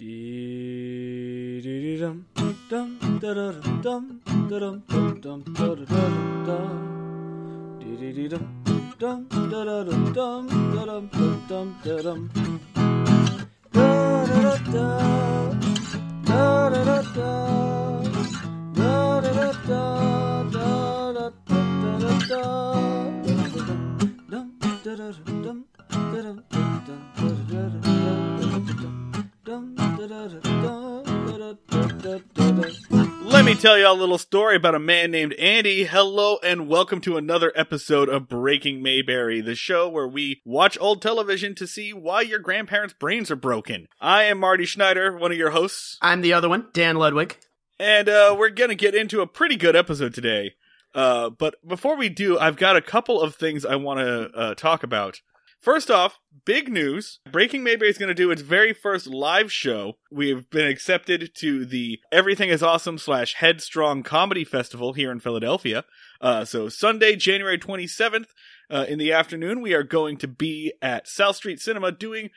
Dee-dee-dee-dum, dum, da-da-dum, dum, me tell you a little story about a man named Andy. Hello and welcome to another episode of Breaking Mayberry, the show where we watch old television to see why your grandparents' brains are broken. I am Marty Schneider, one of your hosts, I'm the other one, Dan Ludwig. and uh, we're gonna get into a pretty good episode today. Uh, but before we do, I've got a couple of things I want to uh, talk about. First off, big news. Breaking Mayberry is going to do its very first live show. We've been accepted to the Everything is Awesome slash Headstrong Comedy Festival here in Philadelphia. Uh, so Sunday, January 27th, uh, in the afternoon, we are going to be at South Street Cinema doing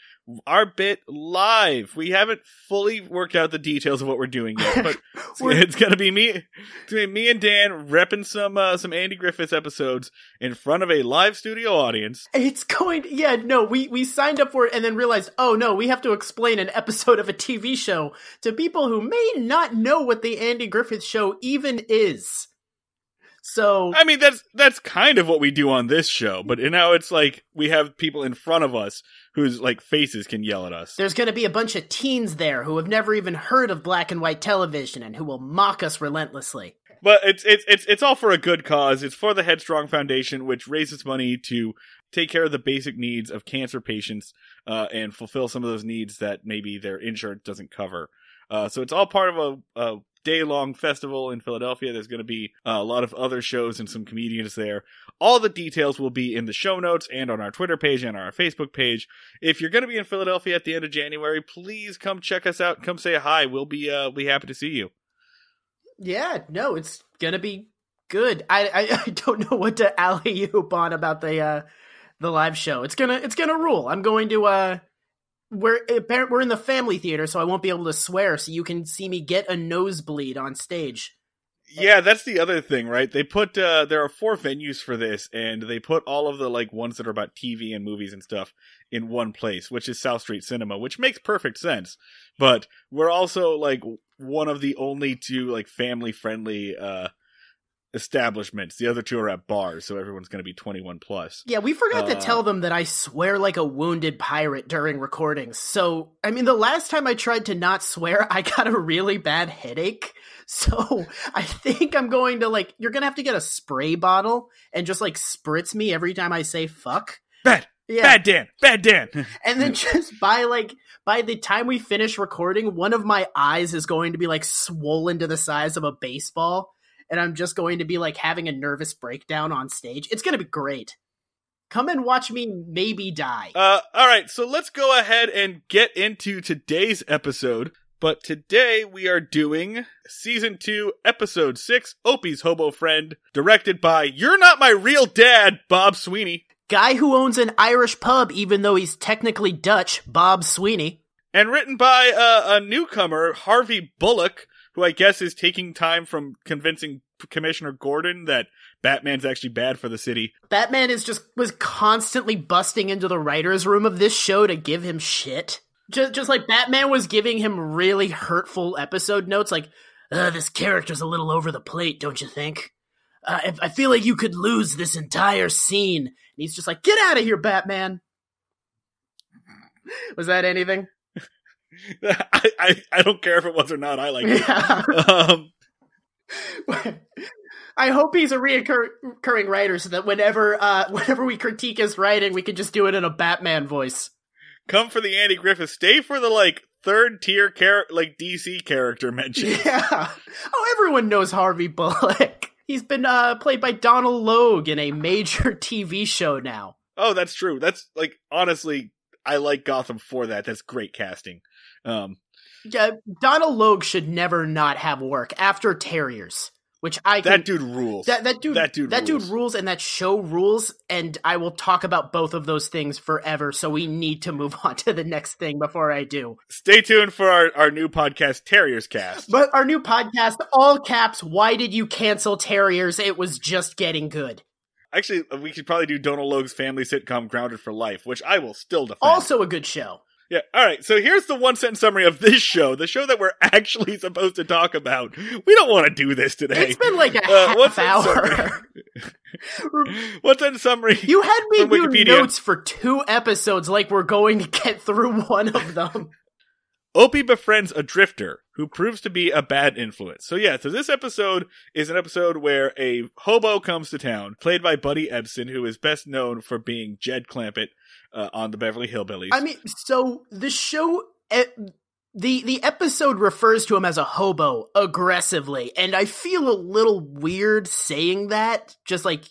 our bit live. We haven't fully worked out the details of what we're doing yet, but it's, gonna be me, it's gonna be me and Dan repping some uh, some Andy Griffiths episodes in front of a live studio audience. It's going, yeah, no, we, we signed up for it and then realized, oh no, we have to explain an episode of a TV show to people who may not know what the Andy Griffith show even is. So, I mean, that's that's kind of what we do on this show, but now it's like we have people in front of us whose like faces can yell at us. there's going to be a bunch of teens there who have never even heard of black and white television and who will mock us relentlessly. But it's it's it's it's all for a good cause. It's for the Headstrong Foundation, which raises money to take care of the basic needs of cancer patients uh, and fulfill some of those needs that maybe their insurance doesn't cover. Uh, so it's all part of a, a day long festival in Philadelphia. There's going to be uh, a lot of other shows and some comedians there. All the details will be in the show notes and on our Twitter page and our Facebook page. If you're going to be in Philadelphia at the end of January, please come check us out. Come say hi. We'll be uh, be happy to see you. Yeah, no, it's going to be good. I, I, I don't know what to alley you on about the, uh, the live show. It's gonna, it's gonna rule. I'm going to, uh, we're we're in the family theater, so I won't be able to swear. So you can see me get a nosebleed on stage. Yeah, that's the other thing, right? They put uh there are four venues for this and they put all of the like ones that are about TV and movies and stuff in one place, which is South Street Cinema, which makes perfect sense. But we're also like one of the only two like family friendly uh establishments. The other two are at bars, so everyone's going to be 21 plus. Yeah, we forgot to Uh, tell them that I swear like a wounded pirate during recordings. So, I mean, the last time I tried to not swear, I got a really bad headache. So, I think I'm going to like, you're going to have to get a spray bottle and just like spritz me every time I say fuck. Bad. Yeah. Bad Dan. Bad Dan. And then just by like, by the time we finish recording, one of my eyes is going to be like swollen to the size of a baseball. And I'm just going to be like having a nervous breakdown on stage. It's going to be great. Come and watch me maybe die. Uh, all right, so let's go ahead and get into today's episode. But today we are doing season two, episode six, Opie's Hobo Friend, directed by You're Not My Real Dad, Bob Sweeney, Guy who owns an Irish pub, even though he's technically Dutch, Bob Sweeney. and written by uh, a newcomer, Harvey Bullock, who I guess is taking time from convincing Commissioner Gordon that Batman's actually bad for the city. Batman is just was constantly busting into the writers' room of this show to give him shit. Just, just like Batman was giving him really hurtful episode notes, like, "This character's a little over the plate, don't you think? Uh, I feel like you could lose this entire scene." And he's just like, "Get out of here, Batman." Was that anything? I, I I don't care if it was or not. I like it. Yeah. Um, I hope he's a reoccurring writer so that whenever uh whenever we critique his writing, we can just do it in a Batman voice. come for the Andy Griffith. Stay for the like third tier char- like DC character mention. Yeah. Oh, everyone knows Harvey Bullock. He's been uh played by Donal Logue in a major TV show now. Oh, that's true. That's like honestly, I like Gotham for that. That's great casting. Um, Yeah, Donal Logue should never not have work after Terriers. which I can, That dude rules. that that dude that dude that rules. dude rules and that show rules and I will talk about both of those things forever so we need to move on to the next thing before I do. Stay tuned for our, our new podcast, Terriers Cast. But our new podcast all caps why did you cancel Terriers it was just getting good. Actually, uh, we could probably do Donal Logue's family sitcom Grounded for Life, which I will still defend. Also a good show. yeah. All right. So here's the one sentence summary of this show, the show that we're actually supposed to talk about. We don't want to do this today. It's been like a Uh, what's half that hour. What's in summary? You had me do notes for two episodes like we're going to get through one of them. Opie befriends a drifter who proves to be a bad influence. So yeah, so this episode is an episode where a hobo comes to town, played by Buddy Ebsen, who is best known for being Jed Clampett uh, on the Beverly Hillbillies. I mean, so the show, eh, the the episode refers to him as a hobo aggressively, and I feel a little weird saying that. Just like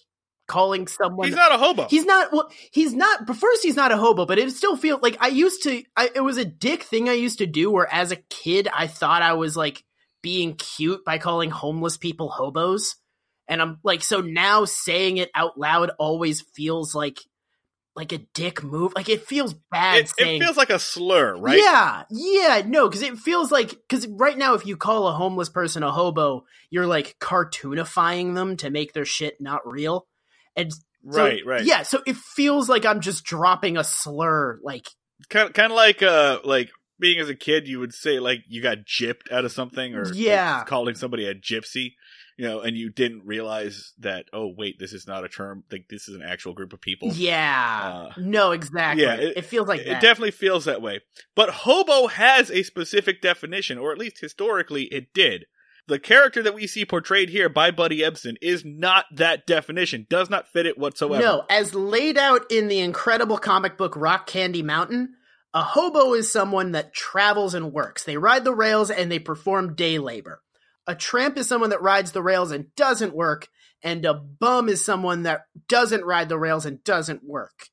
calling someone, he's not a hobo. He's not. Well, he's not. But first, he's not a hobo. But it still feels like I used to. I, it was a dick thing I used to do. Where as a kid, I thought I was like being cute by calling homeless people hobos, and I'm like, so now saying it out loud always feels like like a dick move. Like it feels bad it, saying. it feels like a slur, right? Yeah, yeah, no, because it feels like because right now, if you call a homeless person a hobo, you're like cartoonifying them to make their shit not real, and so- Right, right. Yeah, so it feels like I'm just dropping a slur. Like, kind of, kind of like uh, like being as a kid, you would say like you got gypped out of something, or like, Yeah. calling somebody a gypsy, you know, and you didn't realize that. Oh, wait, this is not a term. Like this is an actual group of people. yeah, Uh, no, exactly. yeah, it, it- feels like it that. definitely feels that way. But hobo has a specific definition, or at least historically it did. The character that we see portrayed here by Buddy Ebsen is not that definition, does not fit it whatsoever. No, as laid out in the incredible comic book Rock Candy Mountain, a hobo is someone that travels and works. They ride the rails and they perform day labor. A tramp is someone that rides the rails and doesn't work, and a bum is someone that doesn't ride the rails and doesn't work.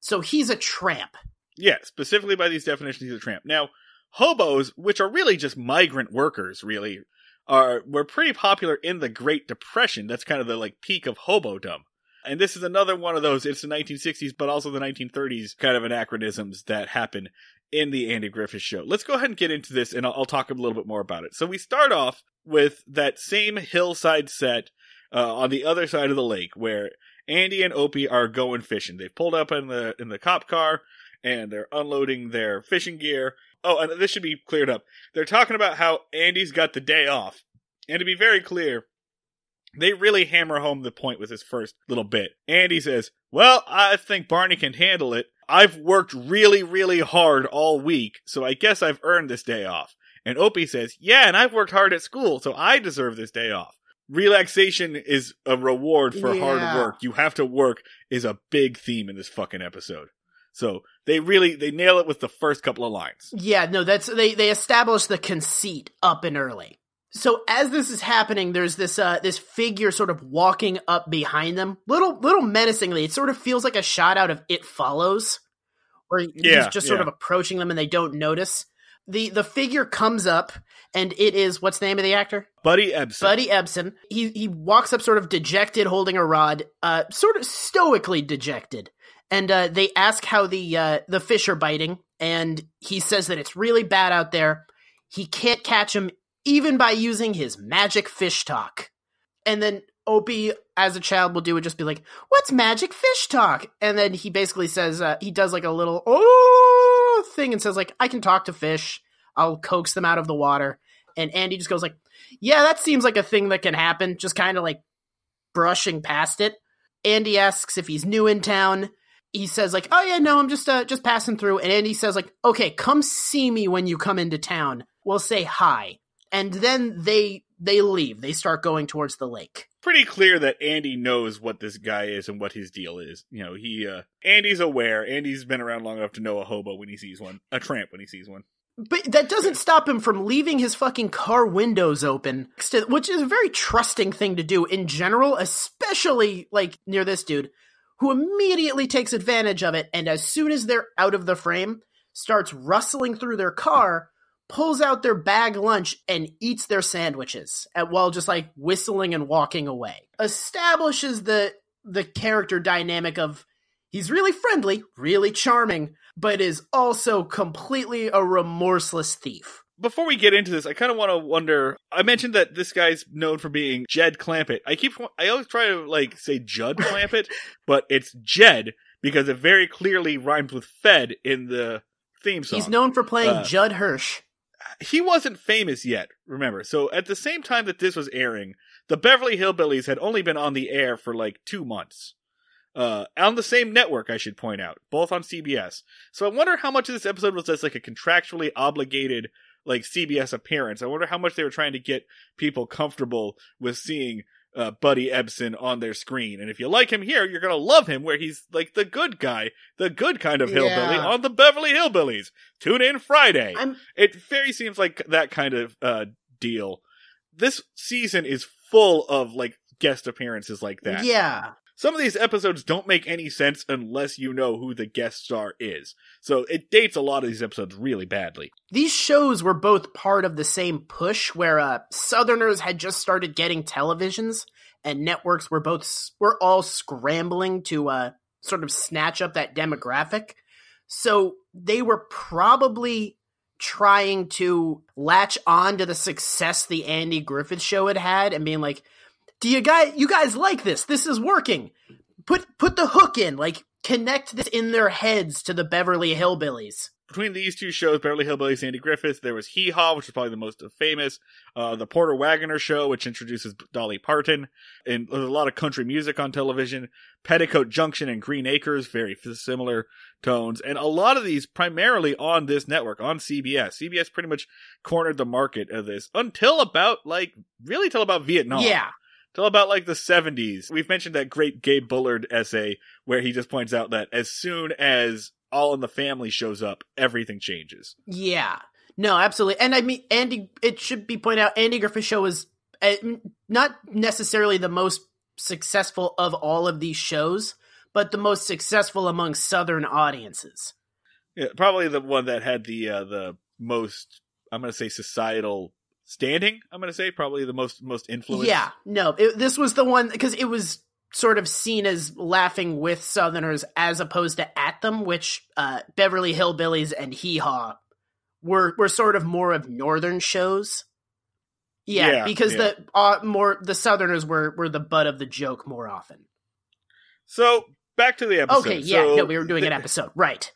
So he's a tramp. Yeah, specifically by these definitions, he's a tramp. Now, hobos, which are really just migrant workers, really, are were pretty popular in the Great Depression. That's kind of the like peak of hobodom. And this is another one of those. It's the 1960s, but also the 1930s kind of anachronisms that happen in the Andy Griffith show. Let's go ahead and get into this, and I'll, I'll talk a little bit more about it. So we start off with that same hillside set uh, on the other side of the lake, where Andy and Opie are going fishing. They've pulled up in the in the cop car, and they're unloading their fishing gear. Oh, and this should be cleared up. They're talking about how Andy's got the day off. And to be very clear, they really hammer home the point with this first little bit. Andy says, Well, I think Barney can handle it. I've worked really, really hard all week, so I guess I've earned this day off. And Opie says, Yeah, and I've worked hard at school, so I deserve this day off. Relaxation is a reward for hard work. You have to work is a big theme in this fucking episode. So they really they nail it with the first couple of lines. Yeah, no, that's they they establish the conceit up and early. So as this is happening, there's this uh this figure sort of walking up behind them, little little menacingly. It sort of feels like a shot out of It Follows, where Yeah, he's just sort yeah. of approaching them and they don't notice. the The figure comes up, and it is what's the name of the actor? Buddy Ebsen. Buddy Ebsen. He he walks up sort of dejected, holding a rod, uh, sort of stoically dejected. And uh, they ask how the uh, the fish are biting, and he says that it's really bad out there. He can't catch them even by using his magic fish talk. And then Opie, as a child, will do would just be like, "What's magic fish talk?" And then he basically says uh, he does like a little oh thing and says like, "I can talk to fish. I'll coax them out of the water." And Andy just goes like, "Yeah, that seems like a thing that can happen." Just kind of like brushing past it. Andy asks if he's new in town. He says like, "Oh yeah, no, I'm just uh, just passing through." And Andy says like, "Okay, come see me when you come into town. We'll say hi." And then they they leave. They start going towards the lake. Pretty clear that Andy knows what this guy is and what his deal is. You know, he uh Andy's aware. Andy's been around long enough to know a hobo when he sees one, a tramp when he sees one. But that doesn't stop him from leaving his fucking car windows open, which is a very trusting thing to do in general, especially like near this dude, who immediately takes advantage of it and as soon as they're out of the frame, starts rustling through their car, pulls out their bag lunch and eats their sandwiches while just like whistling and walking away. Establishes the the character dynamic of he's really friendly, really charming, but is also completely a remorseless thief. Before we get into this, I kind of want to wonder. I mentioned that this guy's known for being Jed Clampett. I keep, I always try to like say Judd Clampett, but it's Jed because it very clearly rhymes with Fed in the theme song. He's known for playing Uh, Judd Hirsch. he wasn't famous yet, remember. So at the same time that this was airing, the Beverly Hillbillies had only been on the air for like two months. Uh, on the same network, I should point out, both on CBS. So I wonder how much of this episode was just like a contractually obligated like CBS appearance. I wonder how much they were trying to get people comfortable with seeing uh, Buddy Ebsen on their screen. And if you like him here, you're gonna love him where he's like the good guy, the good kind of hillbilly Yeah. on the Beverly Hillbillies. Tune in Friday. I'm It very seems like that kind of uh, deal. This season is full of like guest appearances like that. yeah. Some of these episodes don't make any sense unless you know who the guest star is. So it dates a lot of these episodes really badly. These shows were both part of the same push where uh, Southerners had just started getting televisions and networks were both were all scrambling to uh, sort of snatch up that demographic. So they were probably trying to latch on to the success the Andy Griffith show had had and being like, "Do you guys you guys like this? This is working. Put put the hook in, like connect this in their heads to the Beverly Hillbillies." Between these two shows, Beverly Hillbillies, Andy Griffith, there was Hee Haw, which is probably the most famous, uh, the Porter Wagoner Show, which introduces Dolly Parton, and there's a lot of country music on television, Petticoat Junction and Green Acres, very similar tones, and a lot of these primarily on this network, on CBS. CBS pretty much cornered the market of this until about, like, really till about Vietnam. Yeah. Till about like the 70s. We've mentioned that great Gabe Bullard essay where he just points out that as soon as All in the Family shows up, everything changes. Yeah. No, absolutely. And I mean, Andy, it should be pointed out, Andy Griffith Show was uh, not necessarily the most successful of all of these shows, but the most successful among Southern audiences. Yeah, probably the one that had the uh, the most I'm going to say societal standing. I'm going to say probably the most most influence. Yeah. No, it, this was the one because it was sort of seen as laughing with Southerners as opposed to at them, which uh, Beverly Hillbillies and Hee Haw were were sort of more of Northern shows. Yeah, Yeah, because yeah. the uh, more the Southerners were were the butt of the joke more often. So back to the episode. Okay, yeah, So no, we were doing an episode, right?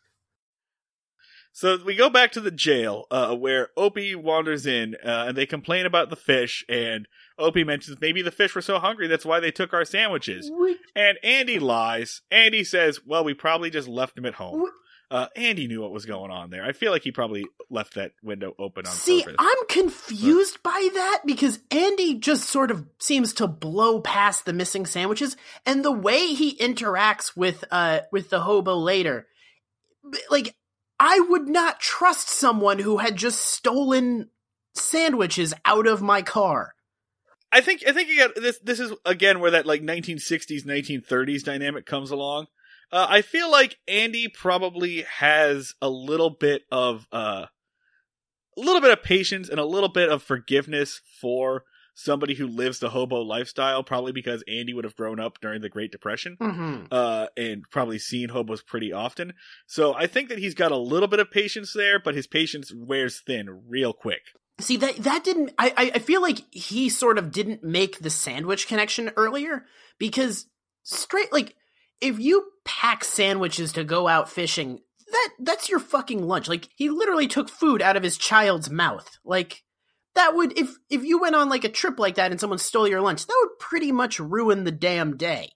So we go back to the jail uh, where Opie wanders in, uh, and they complain about the fish. And Opie mentions maybe the fish were so hungry that's why they took our sandwiches. And Andy lies. Andy says, "Well, we probably just left him at home." Uh, Andy knew what was going on there. I feel like he probably left that window open on See, purpose. I'm confused by that because Andy just sort of seems to blow past the missing sandwiches and the way he interacts with uh with the hobo later. Like I would not trust someone who had just stolen sandwiches out of my car. I think I think you got this. This is again where that like 1960s, 1930s dynamic comes along. Uh, I feel like Andy probably has a little bit of uh, a little bit of patience and a little bit of forgiveness for somebody who lives the hobo lifestyle. Probably because Andy would have grown up during the Great Depression Mm-hmm. uh, and probably seen hobos pretty often. So I think that he's got a little bit of patience there, but his patience wears thin real quick. See that that didn't. I I- feel like he sort of didn't make the sandwich connection earlier because straight like if you pack sandwiches to go out fishing, that that's your fucking lunch. Like he literally took food out of his child's mouth. Like that would if if you went on like a trip like that and someone stole your lunch, that would pretty much ruin the damn day.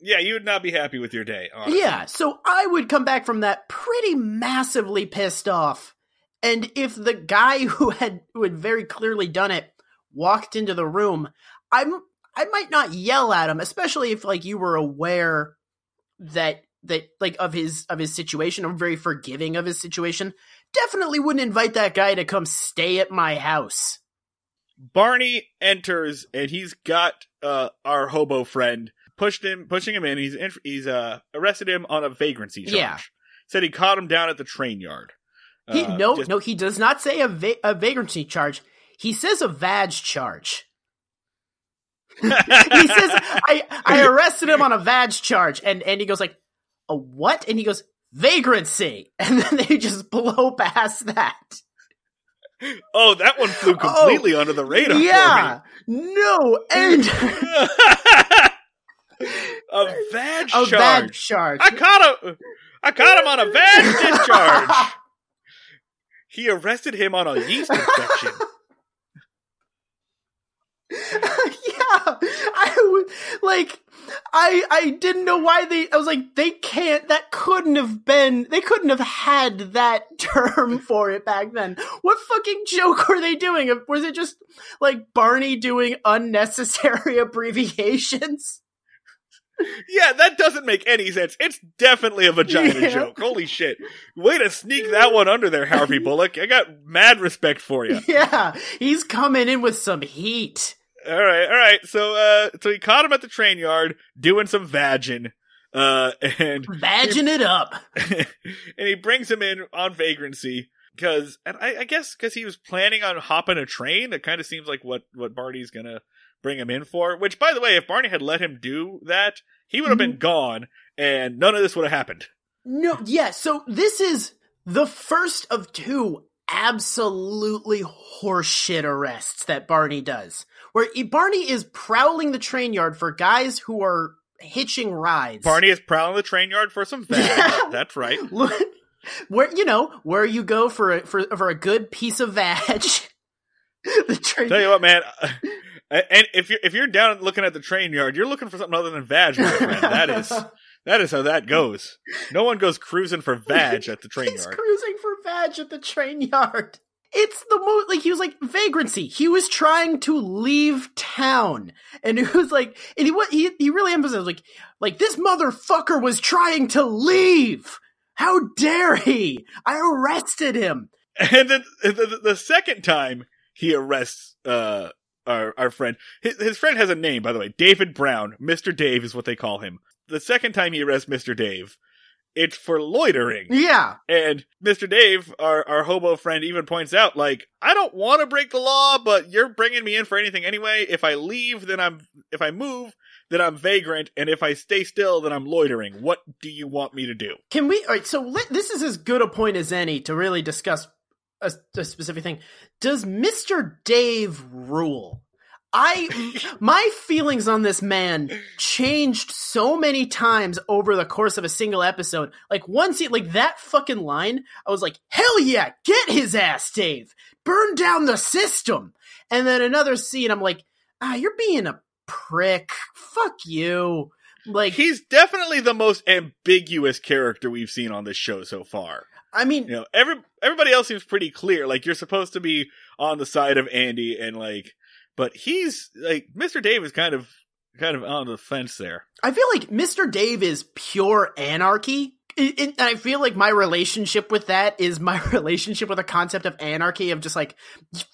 Yeah, you would not be happy with your day. Honestly. Yeah, so I would come back from that pretty massively pissed off. And if the guy who had who had very clearly done it walked into the room, I'm I might not yell at him, especially if like you were aware that that like of his of his situation. I'm very forgiving of his situation. Definitely wouldn't invite that guy to come stay at my house. Barney enters and he's got uh, our hobo friend pushed him, pushing him in. He's in, he's uh, arrested him on a vagrancy charge. Yeah. Said he caught him down at the train yard. He Uh, no just- no he does not say a, va- a vagrancy charge. He says a vag charge. he says I I arrested him on a vag charge, and and he goes like a what? And he goes vagrancy, and then they just blow past that. oh, that one flew Oh, completely under the radar. yeah, no, and a vag a charge. vag charge. I caught him. I caught him on a vag discharge. He arrested him on a yeast infection. I was like, I I didn't know why they. I was like, they can't. That couldn't have been. They couldn't have had that term for it back then. What fucking joke were they doing? Was it just like Barney doing unnecessary abbreviations? Yeah, that doesn't make any sense. It's definitely a vagina Yeah. joke. Holy shit. Way to sneak that one under there, Harvey Bullock. I got mad respect for you. Yeah, he's coming in with some heat. All right, all right. So, uh, so he caught him at the train yard doing some vagin, uh, and Badging it up. and he brings him in on vagrancy because, and I, I guess because he was planning on hopping a train. That kind of seems like what what Barney's gonna bring him in for. Which, by the way, if Barney had let him do that, he would have been gone, and none of this would have happened. No, yeah, so this is the first of two absolutely horseshit arrests that Barney does. Where Barney is prowling the train yard for guys who are hitching rides. Barney is prowling the train yard for some vag. Yeah. That's right. Where you know where you go for a, for for a good piece of vag. the train. Tell you what, man. And if you're if you're down looking at the train yard, you're looking for something other than vag, my friend. That is that is how that goes. No one goes cruising for vag at the train He's yard. cruising for vag at the train yard. It's the most like he was like vagrancy. He was trying to leave town, and it was like, and he what he he really emphasized like like this motherfucker was trying to leave. How dare he? I arrested him. And then the, the, second time he arrests uh our our friend, his, his friend has a name by the way, David Brown. Mister Dave is what they call him. The second time he arrests Mister Dave, it's for loitering. Yeah, And Mr. Dave, our, our hobo friend, even points out, like, I don't want to break the law, but you're bringing me in for anything anyway. If I leave, then I'm, if I move, then I'm vagrant. And if I stay still, then I'm loitering. What do you want me to do? Can we? All right, so let, this is as good a point as any to really discuss a, a specific thing. Does Mister Dave rule? I my feelings on this man changed so many times over the course of a single episode. Like one scene, like that fucking line, I was like, "Hell yeah, get his ass, Dave! Burn down the system!" And then another scene, I'm like, "Ah, you're being a prick. Fuck you." Like, He's definitely the most ambiguous character we've seen on this show so far. I mean, You know, every, everybody else seems pretty clear. Like, you're supposed to be on the side of Andy and like, but he's like, Mr. Dave is kind of, kind of on the fence there. I feel like Mr. Dave is pure anarchy. It- it- And I feel like my relationship with that is my relationship with the concept of anarchy of just like,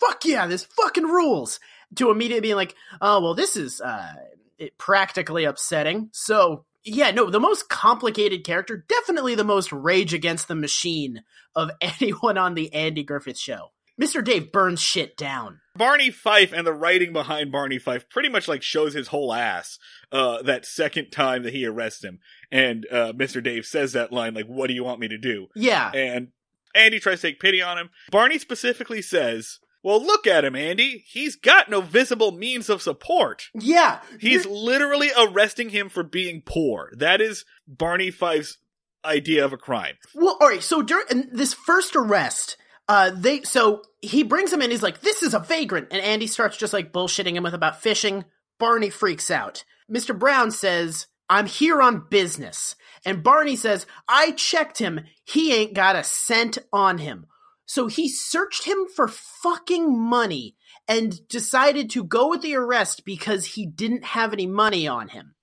fuck yeah, this fucking rules. To immediately being like, oh, well, this is uh, it, practically upsetting. So, yeah, no, the most complicated character, definitely the most rage against the machine of anyone on the Andy Griffith show. Mr. Dave burns shit down. Barney Fife and the writing behind Barney Fife pretty much like shows his whole ass uh that second time that he arrests him and uh Mr. Dave says that line like what do you want me to do Yeah. and Andy tries to take pity on him Barney specifically says well look at him Andy he's got no visible means of support Yeah. he's literally arresting him for being poor that is Barney Fife's idea of a crime Well, all right. So during this first arrest, uh, they so he brings him in. He's like, "This is a vagrant," and Andy starts just like bullshitting him with about fishing. Barney freaks out. Mister Brown says, "I'm here on business," and Barney says, "I checked him. He ain't got a cent on him." So he searched him for fucking money and decided to go with the arrest because he didn't have any money on him.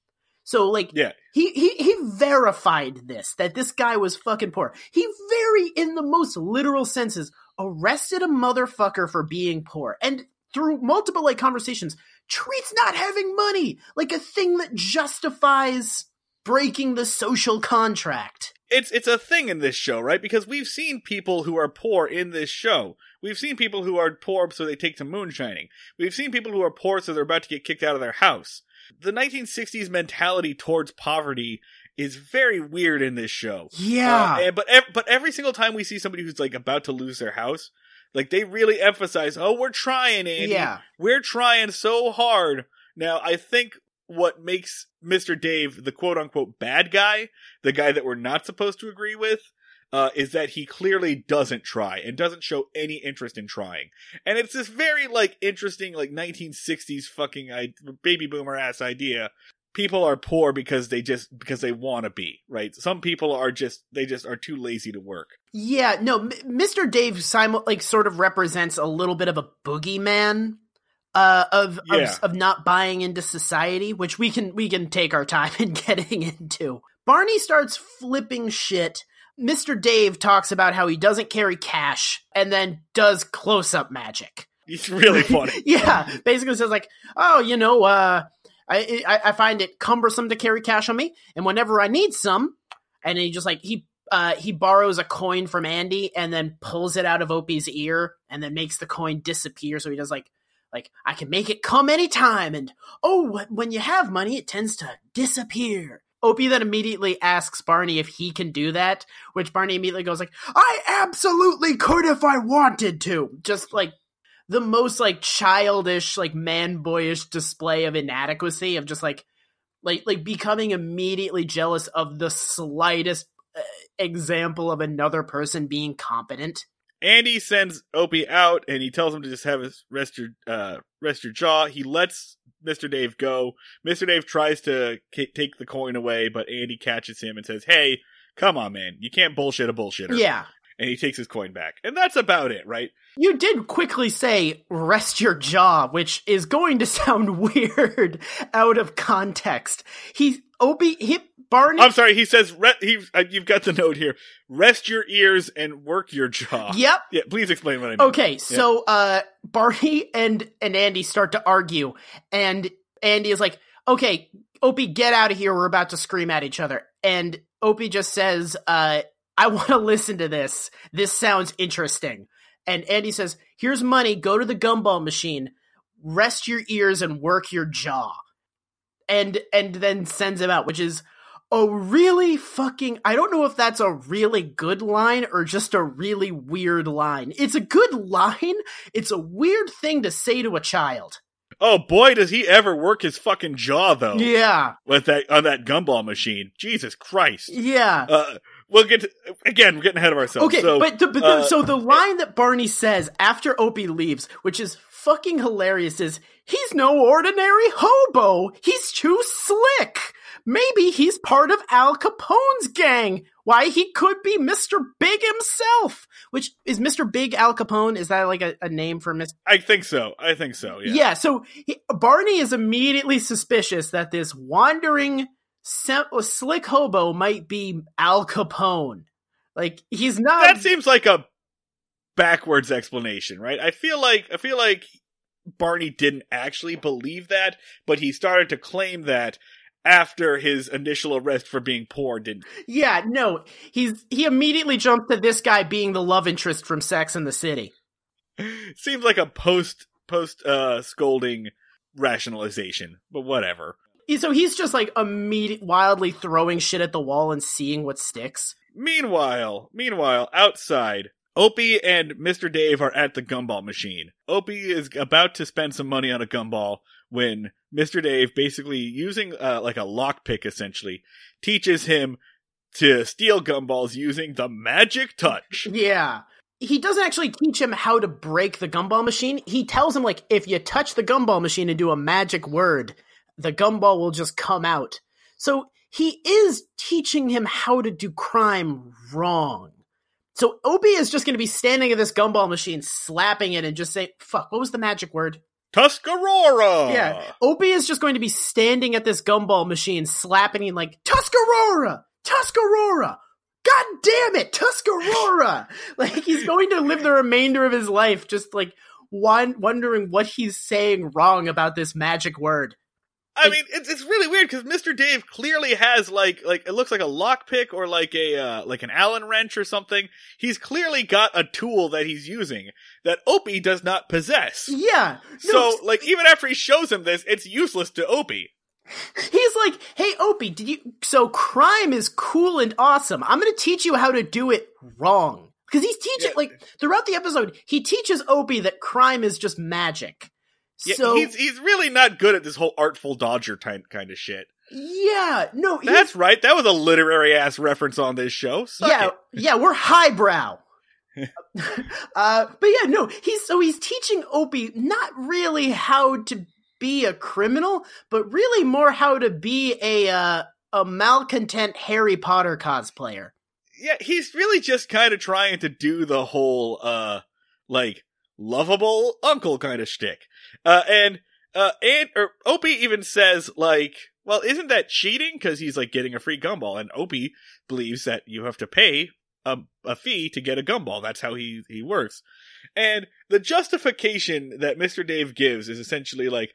So like yeah he, he he verified this that this guy was fucking poor. He very in the most literal senses arrested a motherfucker for being poor and through multiple like conversations treats not having money like a thing that justifies breaking the social contract. it's it's a thing in this show, right? Because we've seen people who are poor in this show. We've seen people who are poor so they take to moonshining. We've seen people who are poor so they're about to get kicked out of their house. The 1960s mentality towards poverty is very weird in this show. Yeah. Uh, and- but ev- but every single time we see somebody who's like about to lose their house, like they really emphasize, "Oh, we're trying, Andy. yeah. We're trying so hard." Now, I think what makes Mr. Dave the quote unquote bad guy, the guy that we're not supposed to agree with, uh, is that he clearly doesn't try and doesn't show any interest in trying. And it's this very like interesting like 1960s fucking I- baby boomer ass idea. People are poor because they just because they want to be, right? Some people are just they just are too lazy to work. Yeah, no, M- Mr. Dave simul- like sort of represents a little bit of a boogeyman uh of, Yeah. of of not buying into society, which we can we can take our time in getting into. Barney starts flipping shit. Mr. Dave talks about how he doesn't carry cash and then does close-up magic. It's really funny. yeah, basically says like, "Oh, you know, uh I, I I find it cumbersome to carry cash on me, and whenever I need some, and he just like he uh he borrows a coin from Andy and then pulls it out of Opie's ear and then makes the coin disappear. So he does like like I can make it come anytime, and oh, when you have money, it tends to disappear. Opie then immediately asks Barney if he can do that, which Barney immediately goes like, "I absolutely could if I wanted to." Just like the most like childish, like man boyish display of inadequacy of just like like like becoming immediately jealous of the slightest uh, example of another person being competent. Andy sends Opie out and he tells him to just have his rest your uh rest your jaw. He lets Mr. Dave go. Mr. Dave tries to k- take the coin away, but Andy catches him and says, "Hey, come on, man. You can't bullshit a bullshitter." Yeah. And he takes his coin back. And that's about it, right? You did quickly say rest your jaw, which is going to sound weird out of context. He Opie hit Barney I'm sorry. He says, re- he, uh, "You've got the note here. Rest your ears and work your jaw." Yep. Yeah. Please explain what I mean. Okay, so uh Barney and and Andy start to argue and Andy is like, "Okay, Opie, get out of here. We're about to scream at each other." And Opie just says, uh I want to listen to this. This sounds interesting. And Andy says, "Here's money. Go to the gumball machine. Rest your ears and work your jaw." And and then sends him out, which is a really fucking I don't know if that's a really good line or just a really weird line. It's a good line. It's a weird thing to say to a child. Oh boy, does he ever work his fucking jaw though Yeah. with that on that gumball machine. Jesus Christ. Yeah. Uh, we'll get to, again. We're getting ahead of ourselves. Okay, so, but, the, but the, uh, so the line that Barney says after Opie leaves, which is fucking hilarious, is he's no ordinary hobo. He's too slick. Maybe he's part of Al Capone's gang. Why he could be Mr. Big himself. Which is Mr. Big Al Capone? Is that like a, a name for Mr. I think so. I think so. Yeah. Yeah, so he, Barney is immediately suspicious that this wandering sem- slick hobo might be Al Capone. Like he's not. That seems like a backwards explanation, right? I feel like I feel like Barney didn't actually believe that, but he started to claim that after his initial arrest for being poor didn't. yeah, no, he's he immediately jumped to this guy being the love interest from Sex in the City. Seems like a post post uh scolding rationalization, but whatever. So he's just like immediate, wildly throwing shit at the wall and seeing what sticks. Meanwhile, meanwhile, outside, Opie and Mr. Dave are at the gumball machine. Opie is about to spend some money on a gumball when Mr. Dave, basically using uh, like a lockpick essentially, teaches him to steal gumballs using the magic touch. Yeah. He doesn't actually teach him how to break the gumball machine. He tells him, like, if you touch the gumball machine and do a magic word, the gumball will just come out. So he is teaching him how to do crime wrong. So Opie is just going to be standing at this gumball machine, slapping it, and just saying, fuck, what was the magic word? Tuscarora! Yeah. Opie is just going to be standing at this gumball machine, slapping it like, Tuscarora! Tuscarora! God damn it, Tuscarora! like, he's going to live the remainder of his life just like wondering what he's saying wrong about this magic word. I mean, it's it's really weird because Mr. Dave clearly has like like it looks like a lockpick or like a uh, like an Allen wrench or something. He's clearly got a tool that he's using that Opie does not possess. Yeah. No, So like even after he shows him this, it's useless to Opie. He's like, "Hey Opie, did you so crime is cool and awesome. I'm going to teach you how to do it wrong." Cuz he's teaching Yeah. like throughout the episode, he teaches Opie that crime is just magic. Yeah, so he's he's really not good at this whole artful dodger type kind of shit. yeah, no, he's- That's right. That was a literary ass reference on this show. Suck yeah, it. yeah, we're highbrow. uh, but yeah, no, he's so he's teaching Opie not really how to be a criminal, but really more how to be a uh, a malcontent Harry Potter cosplayer. yeah, he's really just kind of trying to do the whole, uh, like, lovable uncle kind of shtick. Uh, and, uh, and, or Opie even says, like, well, isn't that cheating? Cause he's, like, getting a free gumball, and Opie believes that you have to pay a, a fee to get a gumball. That's how he, he works. And the justification that Mr. Dave gives is essentially like,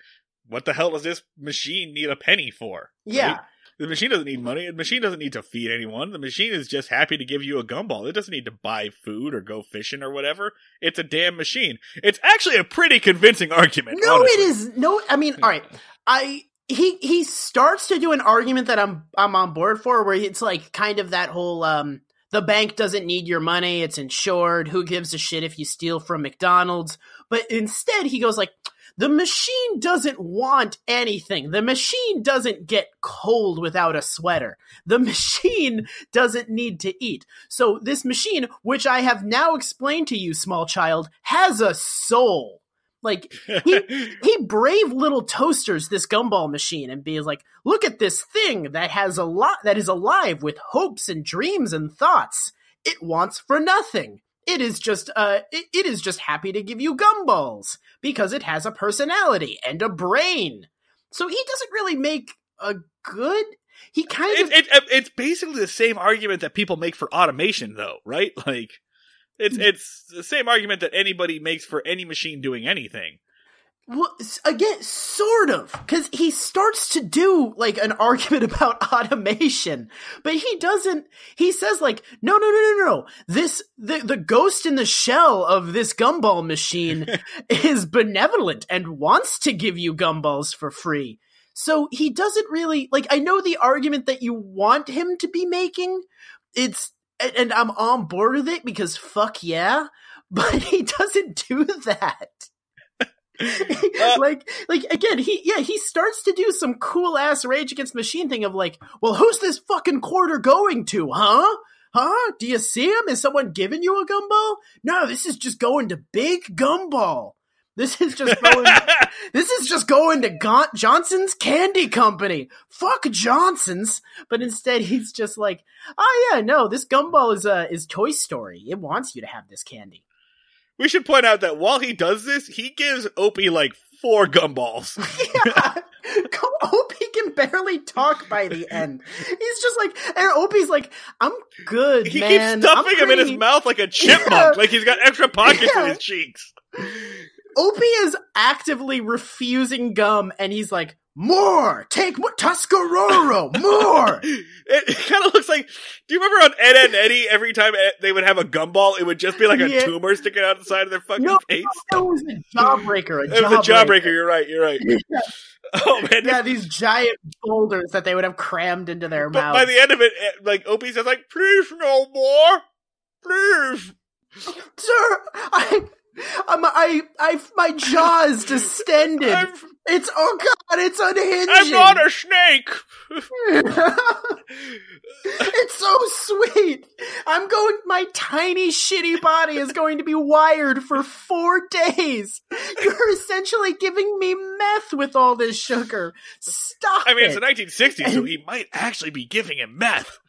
what the hell does this machine need a penny for? Yeah. Right? The machine doesn't need money. The machine doesn't need to feed anyone. The machine is just happy to give you a gumball. It doesn't need to buy food or go fishing or whatever. It's a damn machine. It's actually a pretty convincing argument. No, honestly. it is no. I mean, all right. I he he starts to do an argument that I'm I'm on board for, where it's like kind of that whole um the bank doesn't need your money, it's insured. Who gives a shit if you steal from McDonald's? But instead, he goes like. The machine doesn't want anything. The machine doesn't get cold without a sweater. The machine doesn't need to eat. So this machine, which I have now explained to you, small child, has a soul. Like he he brave little toasters this gumball machine and be like, look at this thing that has a lot that is alive with hopes and dreams and thoughts. It wants for nothing. It is just uh it, it is just happy to give you gumballs because it has a personality and a brain. So he doesn't really make a good he kind of it, it, it's basically the same argument that people make for automation, though, right? Like, it's it's the same argument that anybody makes for any machine doing anything. Well, again, sort of, because he starts to do like an argument about automation, but he doesn't. He says like, no, no, no, no, no. This the the ghost in the shell of this gumball machine is benevolent and wants to give you gumballs for free. So he doesn't really like. I know the argument that you want him to be making. It's and, and I'm on board with it because fuck yeah, but he doesn't do that. like like again he yeah he starts to do some cool ass rage against machine thing of like well who's this fucking quarter going to huh huh do you see him is someone giving you a gumball no this is just going to big gumball this is just going this is just going to Gon- Johnson's Candy Company. Fuck Johnson's. But instead, he's just like, oh yeah, no, this gumball is uh, is Toy Story. It wants you to have this candy. We should point out that while he does this, he gives Opie like four gumballs. yeah. Opie can barely talk by the end. He's just like, and Opie's like, I'm good, He man. keeps stuffing I'm him in his mouth like a chipmunk, Yeah. like he's got extra pockets Yeah. in his cheeks. Opie is actively refusing gum, and he's like, more, take more, Tuscarora, more. It, it kind of looks like. Do you remember on Ed, Edd n Eddy? Every time they would have a gumball, it would just be like a Yeah. tumor sticking out the side of their fucking No, face. It was a jawbreaker. A It was a jawbreaker. You're right. You're right. Oh man! Yeah, these giant boulders that they would have crammed into their but mouths. by the end of it, eh, like Opie says, like, "Please no more, please." Sir, I, I'm, I, I, my jaw is distended. I'm, it's oh god, it's unhinging. I'm not a snake. it's so sweet. I'm going. My tiny, shitty body is going to be wired for four days. You're essentially giving me meth with all this sugar. Stop I mean, it. it's the 1960s, so he might actually be giving him meth.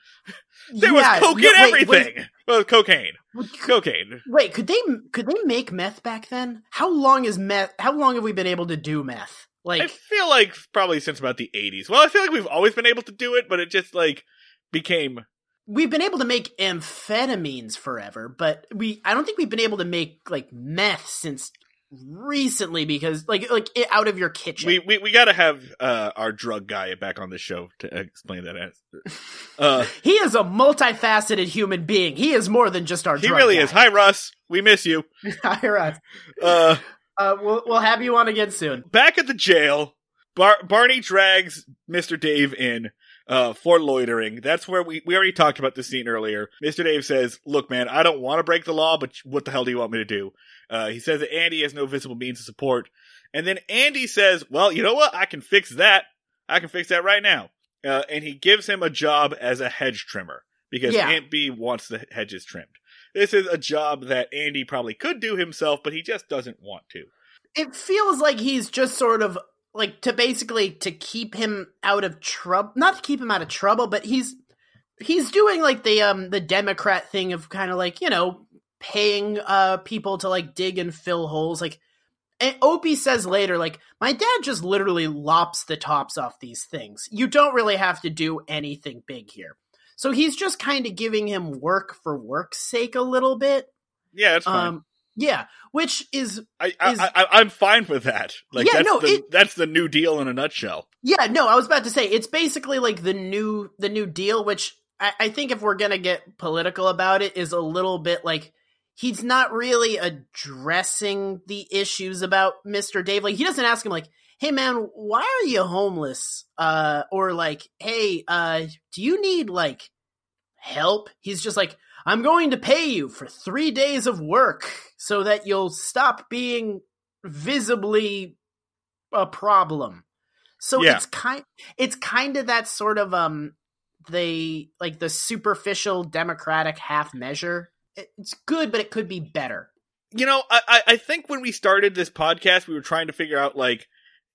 There was Yeah, coke no, in wait, everything. Well, cocaine, cocaine. Wait, could they could they make meth back then? How long is meth? How long have we been able to do meth? Like, I feel like probably since about the 80s. Well, I feel like we've always been able to do it, but it just like became we've been able to make amphetamines forever, but we I don't think we've been able to make like meth since recently because like like it, out of your kitchen. We we, we got to have uh, our drug guy back on the show to explain that answer. Uh, he is a multifaceted human being. He is more than just our. he really guy. is. Hi, Russ. We miss you. Hi, Russ. Uh, Uh, we'll we'll have you on again soon. back at the jail, Bar- Barney drags Mr. Dave in uh, for loitering. That's where we, we already talked about this scene earlier. Mr. Dave says, Look, man, I don't want to break the law, but what the hell do you want me to do? Uh, he says that Andy has no visible means of support. And then Andy says, Well, you know what? I can fix that. I can fix that right now. Uh, and he gives him a job as a hedge trimmer because Yeah. Aunt B wants the hedges trimmed. This is a job that Andy probably could do himself, but he just doesn't want to. It feels like he's just sort of like to basically to keep him out of trouble, not to keep him out of trouble, but he's he's doing like the um the Democrat thing of kind of like you know paying uh people to like dig and fill holes like. And Opie says later, like, my dad just literally lops the tops off these things. You don't really have to do anything big here. So he's just kind of giving him work for work's sake a little bit. Yeah, that's fine. Um, yeah, which is I, I, is- I I'm fine with that. Like Yeah, that's no, the it- that's the new deal in a nutshell. yeah. No, I was about to say it's basically like the new the new deal, which I, I think if we're gonna get political about it, is a little bit like he's not really addressing the issues about Mister Dave. Like he doesn't ask him like, "Hey man, why are you homeless?" Uh, or like, "Hey, uh, do you need like help?" He's just like, "I'm going to pay you for three days of work so that you'll stop being visibly a problem." So Yeah. it's kind it's kind of that sort of um the like the superficial democratic half measure. It's good, but it could be better. You know, I I- I think when we started this podcast, we were trying to figure out like,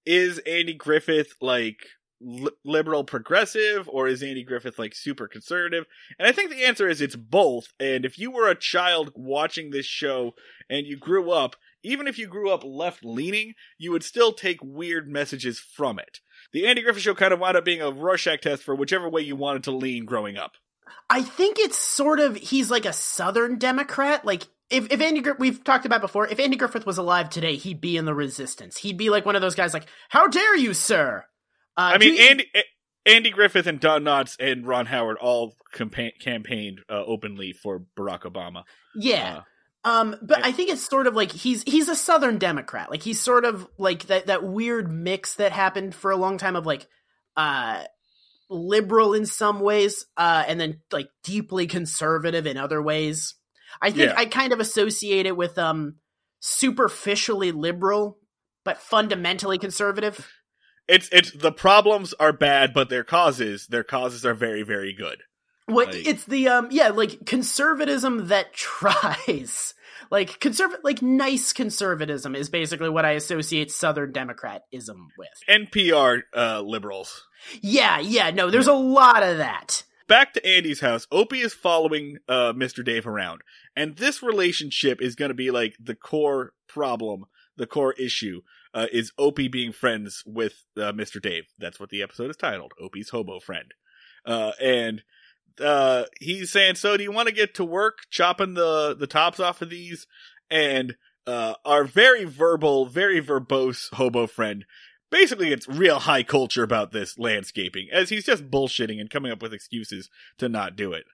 is Andy Griffith like li- liberal progressive or is Andy Griffith like super conservative? And I think the answer is it's both. And if you were a child watching this show and you grew up, even if you grew up left leaning, you would still take weird messages from it. The Andy Griffith show kind of wound up being a Rorschach test for whichever way you wanted to lean growing up. I think it's sort of he's like a southern democrat. Like if if Andy Griffith, we've talked about before, if Andy Griffith was alive today, he'd be in the resistance. He'd be like one of those guys like, "How dare you, sir?" Uh, I mean, you- Andy Andy Griffith and Don Knotts and Ron Howard all campa- campaigned uh, openly for Barack Obama. yeah. Uh, Um, but. I think it's sort of like he's he's a Southern Democrat. Like he's sort of like that that weird mix that happened for a long time of like uh liberal in some ways, uh, and then like deeply conservative in other ways. I think Yeah. I kind of associate it with um superficially liberal, but fundamentally conservative. It's it's the problems are bad, but their causes their causes are very very good. What Like- it's the um yeah like conservatism that tries like conserv like nice conservatism is basically what I associate Southern Democratism with. NPR uh, liberals. Yeah, yeah, no, there's a lot of that. Back to Andy's house. Opie is following uh, Mr. Dave around, and this relationship is going to be like the core problem, the core issue. Uh, is Opie being friends with uh, Mr. Dave? That's what the episode is titled. Opie's hobo friend. Uh, and uh, he's saying, "So, do you want to get to work chopping the the tops off of these?" And uh, our very verbal, very verbose hobo friend basically gets real high culture about this landscaping, as he's just bullshitting and coming up with excuses to not do it.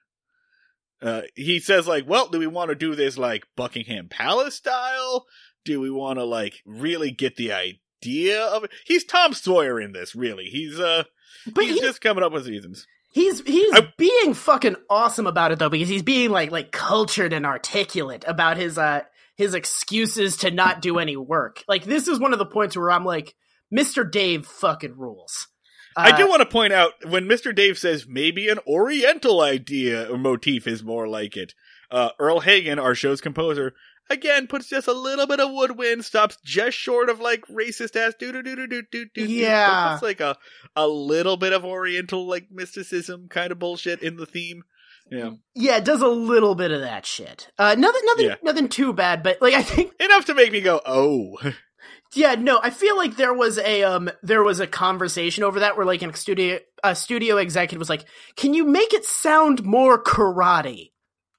Uh, he says, like, well, do we want to do this like Buckingham Palace style? Do we want to like really get the idea of it? He's Tom Sawyer in this, really. He's uh, But he's he's just coming up with reasons. he's he's I- being fucking awesome about it though because he's being like like cultured and articulate about his uh his excuses to not do any work. Like this is one of the points where I'm like Mr. Dave fucking rules. I Uh, do want to point out when Mr. Dave says maybe an Oriental idea or motif is more like it. Uh, Earle Hagen, our show's composer, again puts just a little bit of woodwind, stops just short of like racist ass doo doo doo doo doo doo doo. Yeah. it's like a a little bit of Oriental like mysticism kind of bullshit in the theme. Yeah, Yeah, it does a little bit of that shit. Uh, nothing, nothing, Yeah. nothing too bad. But like, I think, enough to make me go, oh, yeah, no, I feel like there was a um, there was a conversation over that where like a studio, a studio executive was like, "Can you make it sound more karate?"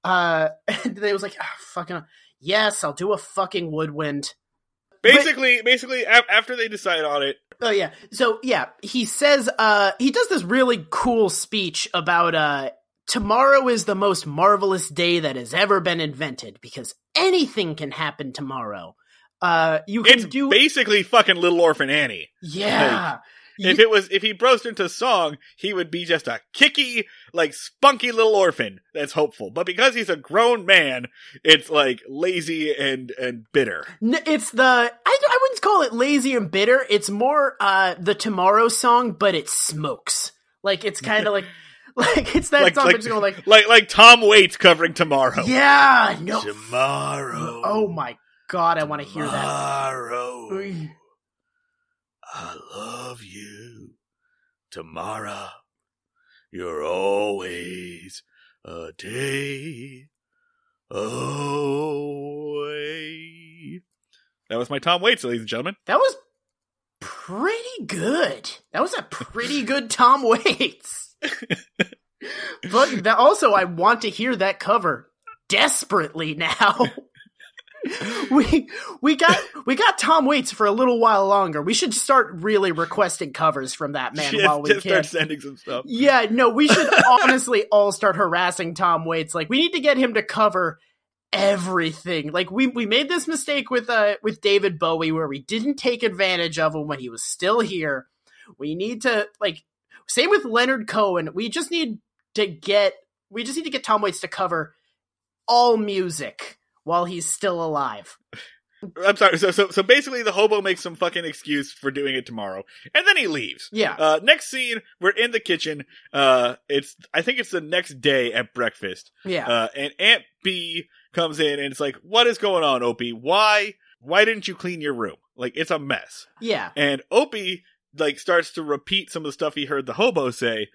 Uh, and they was like, ah, "Fucking yes, I'll do a fucking woodwind." basically, basically, a- after they decide on it, Oh yeah. So yeah, he says uh he does this really cool speech about uh tomorrow is the most marvelous day that has ever been invented because anything can happen tomorrow. Uh you can it's do basically fucking Little Orphan Annie. Yeah. If it was, if he broached into song, he would be just a kicky, like spunky little orphan that's hopeful. But because he's a grown man, it's like lazy and and bitter. N- it's the I, I wouldn't call it lazy and bitter. It's more uh the tomorrow song, but it smokes. Like it's kind of like like it's that Like- song like- that's going like Like like Tom Waits covering tomorrow. yeah no Tomorrow. oh my god I want to hear that. Tomorrow. I love you. Tomorrow. You're always a day away. That was my Tom Waits, ladies and gentlemen. That was pretty good. That was a pretty good Tom Waits. but that also, I want to hear that cover desperately now. we we got we got Tom Waits for a little while longer. We should start really requesting covers from that man Just- while we just can. start sending some stuff. Yeah, no, we should honestly all start harassing Tom Waits. Like, we need to get him to cover everything. Like, we we made this mistake with uh with David Bowie where we didn't take advantage of him when he was still here. We need to like same with Leonard Cohen. We just need to get we just need to get Tom Waits to cover all music while he's still alive. I'm sorry. So, so, so basically, the hobo makes some fucking excuse for doing it tomorrow, and then he leaves. Yeah. Uh, next scene, we're in the kitchen. Uh, it's I think it's the next day at breakfast. yeah. Uh, and Aunt Bee comes in and it's like, "What is going on, Opie? Why, why didn't you clean your room? Like it's a mess." yeah. And Opie like starts to repeat some of the stuff he heard the hobo say.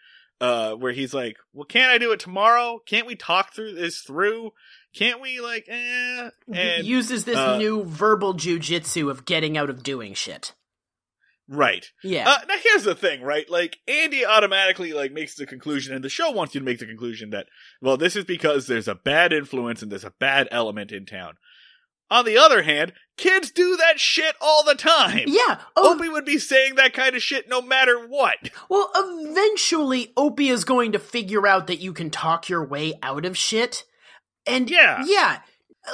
Uh, where he's like, "Well, can't I do it tomorrow? Can't we talk through this through? Can't we like?" Eh? And uses this uh, new verbal jujitsu of getting out of doing shit. right. Yeah. Uh, now here's the thing, right? Like Andy automatically like makes the conclusion, and the show wants you to make the conclusion that well, this is because there's a bad influence and there's a bad element in town. On the other hand, kids do that shit all the time. yeah. Oh, Opie would be saying that kind of shit no matter what. well, eventually, Opie is going to figure out that you can talk your way out of shit. And Yeah. yeah,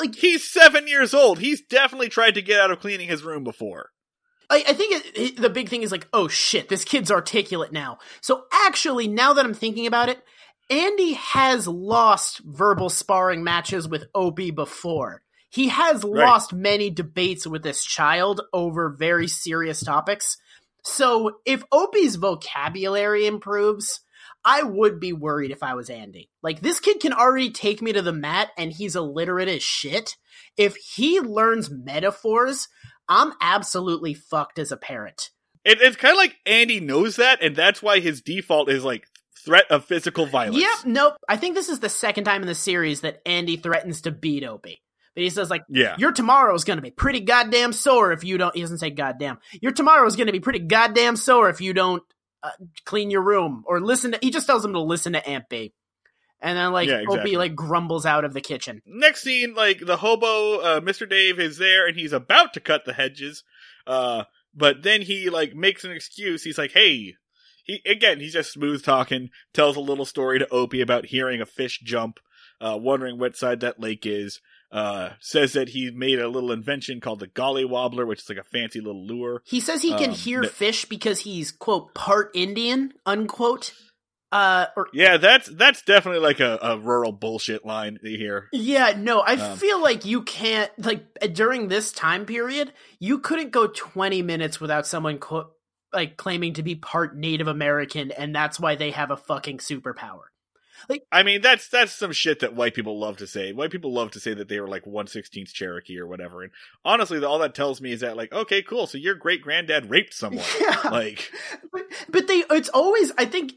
like He's seven years old. He's definitely tried to get out of cleaning his room before. I, I think it, it- the big thing is like, oh shit, this kid's articulate now. So actually, now that I'm thinking about it, Andy has lost verbal sparring matches with Opie before. He has Right. lost many debates with this child over very serious topics. So if Opie's vocabulary improves, I would be worried if I was Andy. Like this kid can already take me to the mat and he's illiterate as shit. If he learns metaphors, I'm absolutely fucked as a parent. It, it's kind of like Andy knows that, and that's why his default is like threat of physical violence. Yep, nope. I think this is the second time in the series that Andy threatens to beat Opie. But he says like Yeah. your tomorrow is gonna be pretty goddamn sore if you don't he doesn't say goddamn. Your tomorrow is gonna be pretty goddamn sore if you don't uh, clean your room or listen to he just tells him to listen to Aunt Bee. And then like Yeah, exactly. Opie like grumbles out of the kitchen. Next scene, like the hobo, uh, Mr. Dave is there and he's about to cut the hedges. Uh, but then he like makes an excuse. He's like, "Hey." He again, he's just smooth talking. Tells a little story to Opie about hearing a fish jump, uh, wondering what side that lake is. Uh, says that he made a little invention called the Golly Wobbler, which is like a fancy little lure. He says he can Um, hear no- fish because he's quote part Indian, unquote. Uh or Yeah, that's that's definitely like a, a rural bullshit line here. Yeah, no, I Um, feel like you can't like during this time period, you couldn't go 20 minutes without someone co- like claiming to be part Native American and that's why they have a fucking superpower. I mean, that's that's some shit that white people love to say. White people love to say that they were like one sixteenth Cherokee or whatever. And honestly, all that tells me is that like, okay, cool. So your great granddad raped someone. Yeah. Like, but, but they it's always I think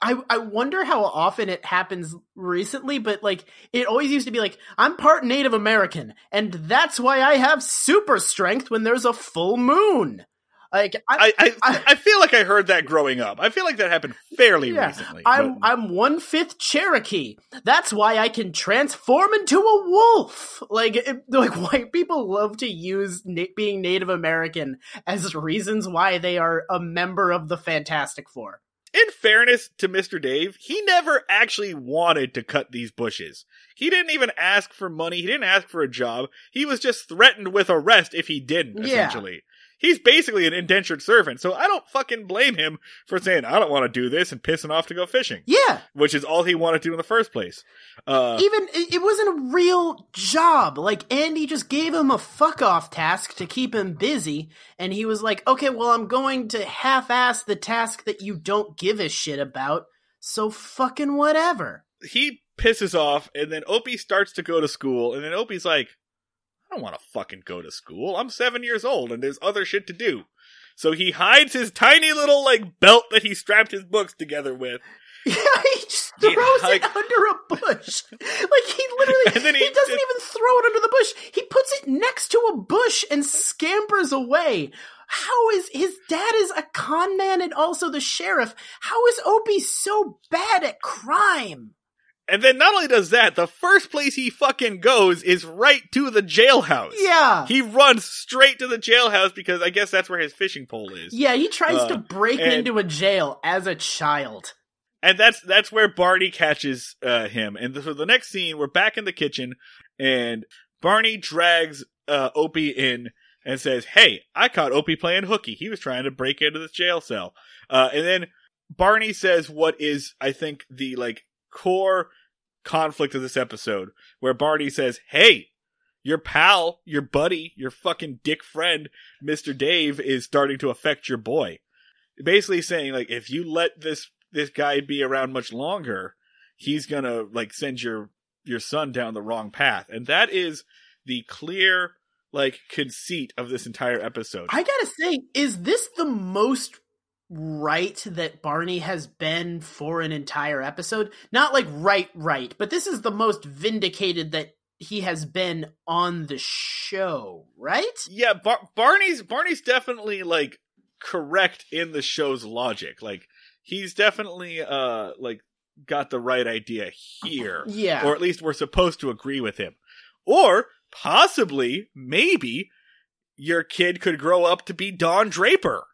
I I wonder how often it happens recently, but like it always used to be like I'm part Native American and that's why I have super strength when there's a full moon. Like I, I, I, I- feel like I heard that growing up. I feel like that happened fairly Yeah, recently. I'm but- I'm one fifth Cherokee. That's why I can transform into a wolf. Like it, like white people love to use na- being Native American as reasons why they are a member of the Fantastic Four. in fairness to Mr. Dave, he never actually wanted to cut these bushes. He didn't even ask for money. He didn't ask for a job. He was just threatened with arrest if he didn't, Yeah. essentially. He's basically an indentured servant, so I don't fucking blame him for saying, I don't want to do this and pissing off to go fishing, Yeah, which is all he wanted to do in the first place. Uh, even it, it wasn't a real job. Like Andy just gave him a fuck off task to keep him busy, and he was like, "Okay, well, I'm going to half ass the task that you don't give a shit about." So fucking whatever. he pisses off, and then Opie starts to go to school, and then Opie's like, I don't want to fucking go to school. I'm seven years old, and there's other shit to do. So he hides his tiny little, like, belt that he strapped his books together with. Yeah, he just Yeah, throws like- it under a bush. like he literally he, he doesn't even throw it under the bush. He puts it next to a bush and scampers away. How is his dad is a con man and also the sheriff? How is Opie so bad at crime? And then not only does that, the first place he fucking goes is right to the jailhouse. Yeah. He runs straight to the jailhouse because I guess that's where his fishing pole is. yeah, he tries Uh, to break and- into a jail as a child. and that's that's where Barney catches uh, him. And so the next scene, we're back in the kitchen, and Barney drags uh, Opie in and says, "Hey, I caught Opie playing hooky. He was trying to break into this jail cell." Uh, and then Barney says, "What is I think the like core conflict of this episode, where Barney says, "Hey." Your pal, your buddy, your fucking dick friend, Mr. Dave, is starting to affect your boy. Basically saying, like, if you let this this guy be around much longer, he's gonna like send your your son down the wrong path. And that is the clear like conceit of this entire episode. I gotta say, is this the most right that Barney has been for an entire episode? Not like right, right, but this is the most vindicated that he has been on the show, right? yeah, Bar- Barney's Barney's definitely like correct in the show's logic. Like he's definitely uh like got the right idea here. Yeah. Or at least we're supposed to agree with him. Or possibly, maybe your kid could grow up to be Don Draper.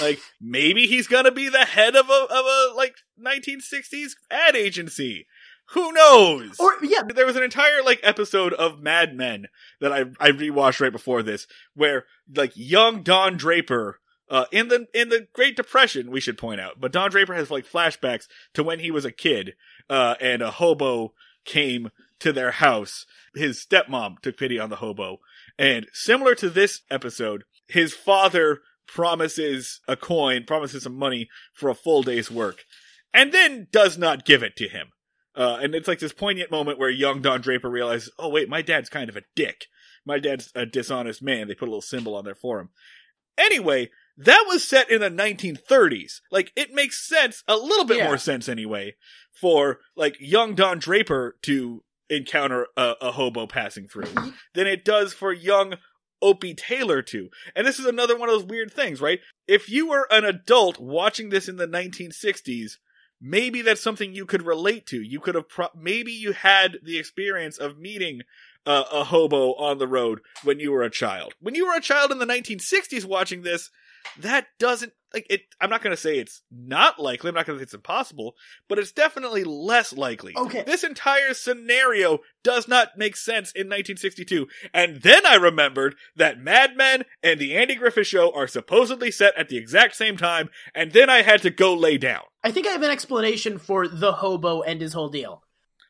Like maybe he's gonna be the head of a of a like 1960s ad agency. Who knows? or yeah, there was an entire like episode of Mad Men that I I rewatched right before this, where like young Don Draper, uh, in the in the Great Depression, we should point out, but Don Draper has like flashbacks to when he was a kid, uh, and a hobo came to their house. His stepmom took pity on the hobo, and similar to this episode, his father promises a coin, promises some money for a full day's work, and then does not give it to him. Uh, and it's like this poignant moment where young Don Draper realizes, oh wait, my dad's kind of a dick. My dad's a dishonest man. They put a little symbol on there for him. Anyway, that was set in the 1930s. Like, it makes sense, a little bit Yeah. more sense anyway, for like young Don Draper to encounter a, a hobo passing through than it does for young Opie Taylor to. And this is another one of those weird things, right? If you were an adult watching this in the 1960s, maybe that's something you could relate to. You could have pro- maybe you had the experience of meeting uh, a hobo on the road when you were a child. When you were a child in the 1960s watching this, that doesn't like it. I'm not going to say it's not likely. I'm not going to say it's impossible, but it's definitely less likely. Okay. This entire scenario does not make sense in 1962. And then I remembered that Mad Men and the Andy Griffith Show are supposedly set at the exact same time, and then I had to go lay down. I think I have an explanation for the hobo and his whole deal.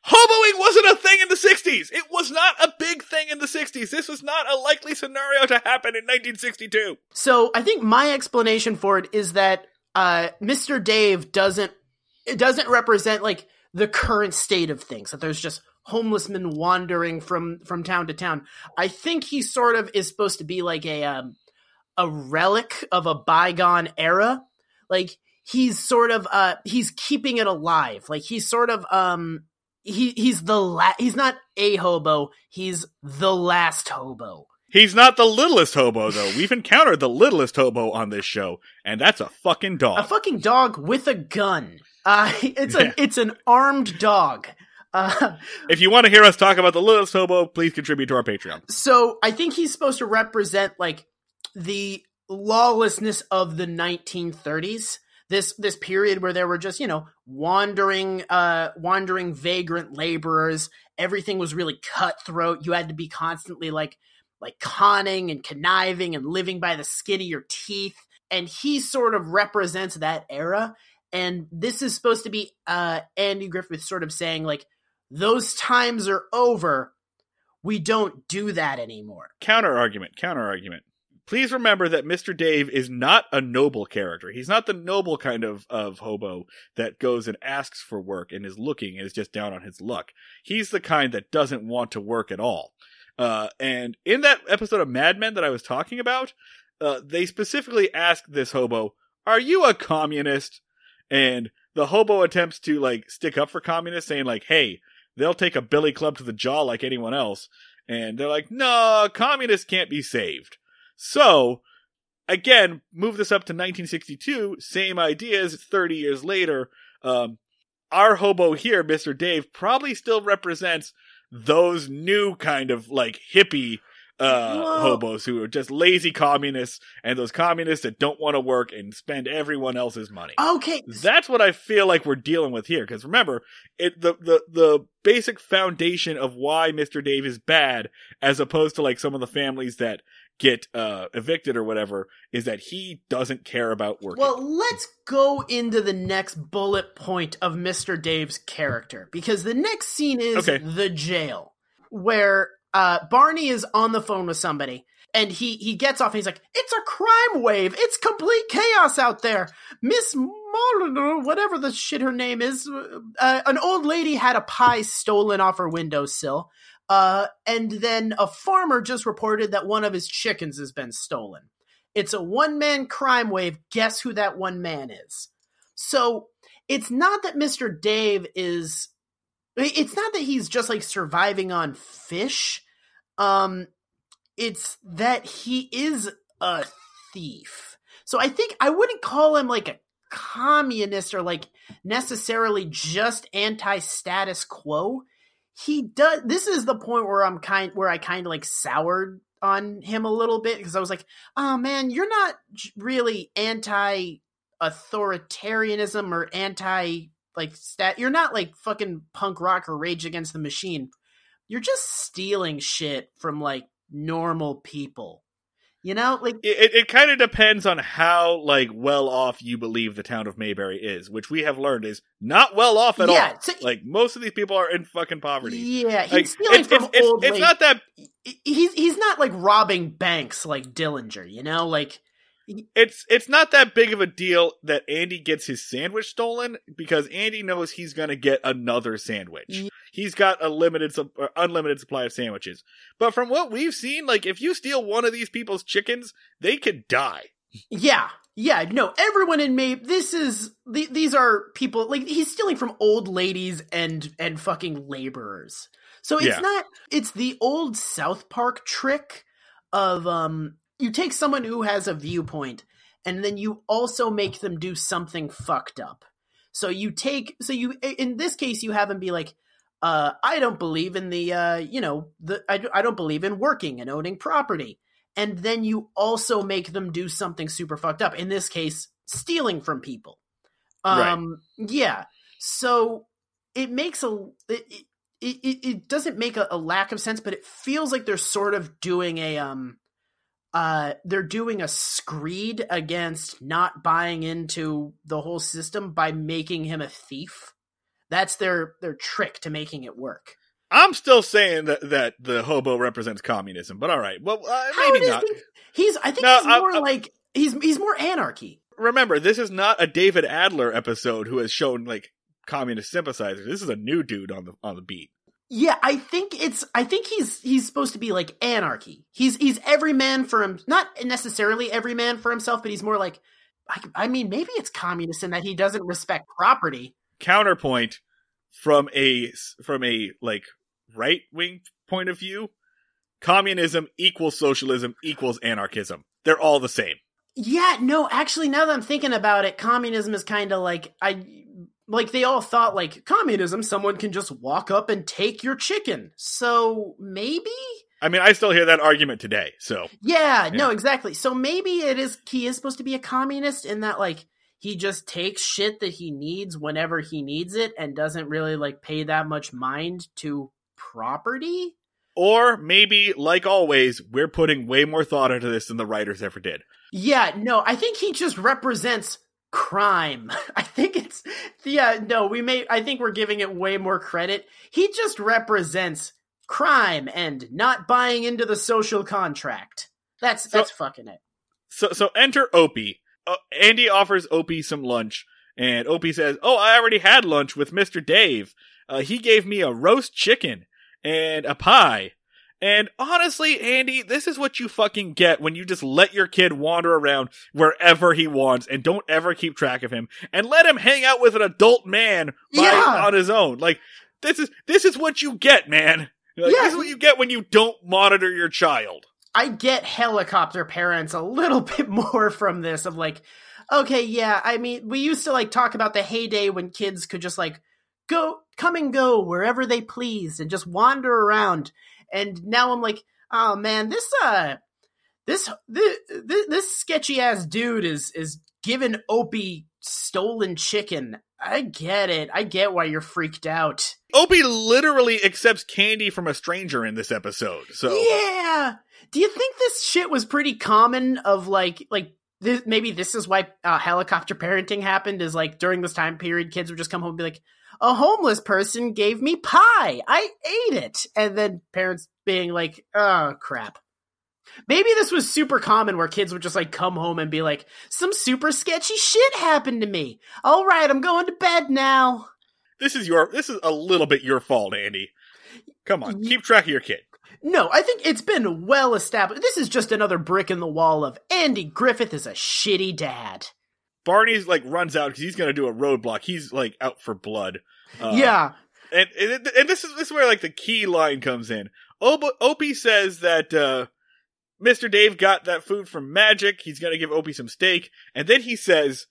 Hoboing wasn't a thing in the 60s. It was not a big thing in the 60s. This was not a likely scenario to happen in 1962. So I think my explanation for it is that uh, Mr. Dave doesn't it doesn't represent like the current state of things. That there's just homeless men wandering from from town to town. I think he sort of is supposed to be like a um, a relic of a bygone era. Like he's sort of uh he's keeping it alive. Like he's sort of um he he's the la- he's not a hobo, he's the last hobo. He's not the littlest hobo though. We've encountered the littlest hobo on this show, and that's a fucking dog. A fucking dog with a gun. Uh, it's a Yeah. it's an armed dog. Uh, if you want to hear us talk about the littlest hobo, please contribute to our Patreon. so I think he's supposed to represent like the lawlessness of the 1930s. This this period where there were just you know wandering uh wandering vagrant laborers. Everything was really cutthroat. You had to be constantly like like conning and conniving and living by the skin of your teeth. And he sort of represents that era. And this is supposed to be uh Andy Griffith sort of saying like those times are over. We don't do that anymore. Counter argument, counter argument. Please remember that Mr. Dave is not a noble character. He's not the noble kind of, of hobo that goes and asks for work and is looking and is just down on his luck. He's the kind that doesn't want to work at all. Uh, and in that episode of Mad Men that I was talking about, uh, they specifically ask this hobo, are you a communist? And the hobo attempts to like stick up for communists saying like, hey, they'll take a billy club to the jaw like anyone else. And they're like, no, communists can't be saved. So, again, move this up to 1962, same ideas, 30 years later. Um, our hobo here, Mr. Dave, probably still represents those new kind of like hippie uh hobos who are just lazy communists and those communists that don't want to work and spend everyone else's money. Okay. That's what I feel like we're dealing with here. Because remember, it the, the the basic foundation of why Mr. Dave is bad, as opposed to like some of the families that get uh evicted or whatever, is that he doesn't care about working. Well, let's go into the next bullet point of Mr. Dave's character because the next scene is Okay. the jail where uh, Barney is on the phone with somebody and he he gets off and he's like, "It's a crime wave. It's complete chaos out there." Miss whatever the shit her name is, uh, an old lady had a pie stolen off her windowsill. Uh, and then a farmer just reported that one of his chickens has been stolen. It's a one man crime wave. Guess who that one man is? So it's not that Mr. Dave is. It's not that he's just like surviving on fish. Um, it's that he is a thief. So I think I wouldn't call him like a communist or like necessarily just anti status quo. He does. This is the point where I'm kind where I kind of like soured on him a little bit because I was like, oh man, you're not really anti authoritarianism or anti like stat. You're not like fucking punk rock or Rage Against the Machine. You're just stealing shit from like normal people. You know, like it, it, kind of depends on how like well off you believe the town of Mayberry is, which we have learned is not well off at Yeah, all. so- like most of these people are in fucking poverty. yeah, he's Like, stealing it's, from it's, it's, old. it's not that he's he's not like robbing banks like Dillinger. You know, like it's it's not that big of a deal that Andy gets his sandwich stolen because Andy knows he's going to get another sandwich. He's got a limited or unlimited supply of sandwiches. But from what we've seen, like if you steal one of these people's chickens, they could die. Yeah, yeah, no, everyone in May. This is the, these are people like he's stealing from old ladies and and fucking laborers. So it's Yeah. not. It's the old South Park trick of um. You take someone who has a viewpoint, and then you also make them do something fucked up. So you take. So you in this case you have them be like. Uh, I don't believe in the, uh, you know, the I, I don't believe in working and owning property and then you also make them do something super fucked up. In this case, stealing from people. Um, yeah. So it makes a it it, it, it doesn't make a, a lack of sense, but it feels like they're sort of doing a um uh they're doing a screed against not buying into the whole system by making him a thief. That's their their trick to making it work. I'm still saying that that the hobo represents communism, but all right. Well, uh, maybe not. He's I think No, he's I- more I- like he's he's more anarchy. Remember, this is not a David Adler episode who has shown like communist sympathizers. This is a new dude on the on the beat. Yeah, I think it's. I think he's he's supposed to be like anarchy. He's he's every man for him. Not necessarily every man for himself, but he's more like. I, I mean, maybe it's communist in that he doesn't respect property. Counterpoint from a from a like right wing point of view, communism equals socialism equals anarchism. They're all the same. Yeah, no, actually, now that I'm thinking about it, communism is kind of like I like they all thought like communism, someone can just walk up and take your chicken. So maybe, I mean, I still hear that argument today. So yeah, no, exactly. So maybe it is he is supposed to be a communist in that like he just takes shit that he needs whenever he needs it and doesn't really like pay that much mind to property. Or maybe, like always, we're putting way more thought into this than the writers ever did. Yeah, no, I think he just represents crime. I think it's yeah, no, we may I think we're giving it way more credit. He just represents crime and not buying into the social contract. That's So- that's fucking it. So, so enter Opie. Uh, Andy offers Opie some lunch, and Opie says, "Oh, I already had lunch with Mister Dave. Uh, he gave me a roast chicken and a pie." And honestly, Andy, this is what you fucking get when you just let your kid wander around wherever he wants and don't ever keep track of him and let him hang out with an adult man by, Yeah. on his own. Like this is this is what you get, man. Like, Yeah. This is what you get when you don't monitor your child. I get helicopter parents a little bit more from this of like, okay, yeah, I mean, we used to like talk about the heyday when kids could just like go, come and go wherever they pleased and just wander around. And now I'm like, oh man, this, uh, this, this, this sketchy ass dude is, is giving Opie stolen chicken. I get it. I get why you're freaked out. Opie literally accepts candy from a stranger in this episode. So Yeah. Do you think this shit was pretty common? Of like, like this, maybe this is why uh, helicopter parenting happened. Is like during this time period, kids would just come home and be like, "A homeless person gave me pie. I ate it," and then parents being like, "Oh crap." Maybe this was super common where kids would just like come home and be like, "Some super sketchy shit happened to me. All right, I'm going to bed now." this is your this is a little bit your fault, Andy. Come on, keep track of your kid. No, I think it's been well established. This is just another brick in the wall of Andy Griffith is a shitty dad. Barney's like runs out because he's gonna do a roadblock. He's like out for blood. Uh, yeah. and and, and this is this is where like the key line comes in. Ob- Opie says that uh, Mr. Dave got that food from Magic. He's gonna give Opie some steak, and then he says,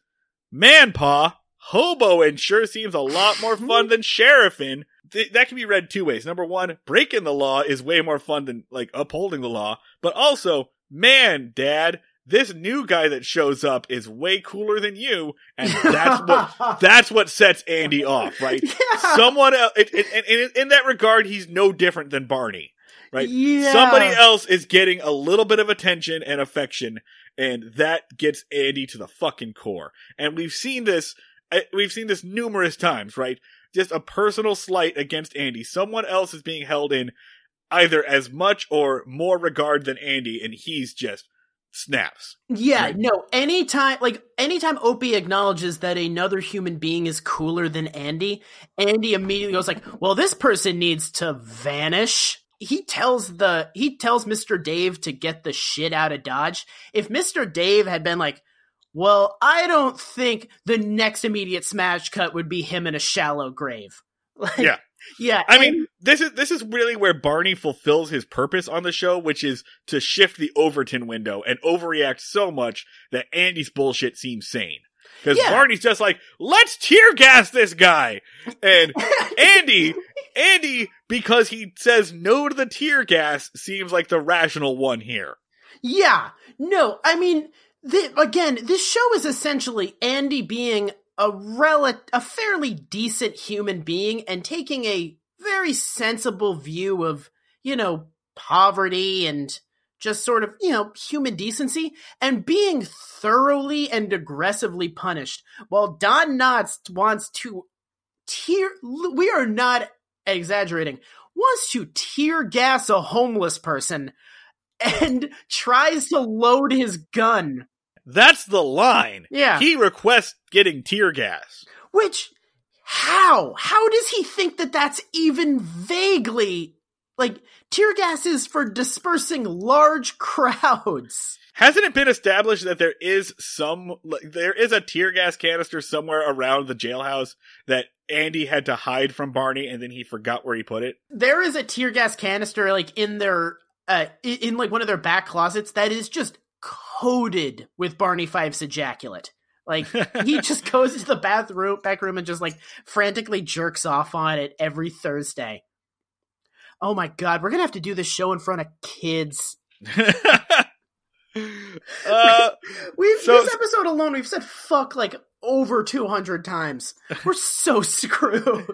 "Man, pa, hoboing sure seems a lot more fun than sheriffing." Th- that can be read two ways. Number one, breaking the law is way more fun than like upholding the law, but also, man, Dad. This new guy that shows up is way cooler than you, and that's what that's what sets Andy off, right? Yeah. Someone else, it, it, and in, in that regard, he's no different than Barney, right? Yeah. Somebody else is getting a little bit of attention and affection, and that gets Andy to the fucking core. And we've seen this, uh, we've seen this numerous times, right? Just a personal slight against Andy. Someone else is being held in either as much or more regard than Andy, and he's just snaps. Yeah, Right. no, anytime, like, anytime Opie acknowledges that another human being is cooler than Andy, Andy immediately goes like, well, this person needs to vanish. He tells the, he tells Mr. Dave to get the shit out of Dodge. If Mr. Dave had been like, well, I don't think the next immediate smash cut would be him in a shallow grave. Like, Yeah. Yeah. I mean, this is this is really where Barney fulfills his purpose on the show, which is to shift the Overton window and overreact so much that Andy's bullshit seems sane. Because Yeah. Barney's just like, let's tear gas this guy, and Andy, Andy, because he says no to the tear gas, seems like the rational one here. Yeah, no, I mean, th- again, this show is essentially Andy being a rel- a fairly decent human being and taking a very sensible view of, you know, poverty and just sort of, you know, human decency and being thoroughly and aggressively punished. While Don Knotts wants to tear, we are not exaggerating, wants to tear gas a homeless person and tries to load his gun. That's the line. Yeah. He requests getting tear gas. Which, how? How does he think that that's even vaguely like tear gas is for dispersing large crowds? Hasn't it been established that there is some, like, there is a tear gas canister somewhere around the jailhouse that Andy had to hide from Barney and then he forgot where he put it? There is a tear gas canister like in their uh, in, in like one of their back closets that is just coated with Barney Fife's ejaculate. Like he just goes into the bathroom back room and just like frantically jerks off on it every Thursday. Oh my god, we're gonna have to do this show in front of kids. uh, We've So- this episode alone, we've said fuck like over two hundred times. We're so screwed.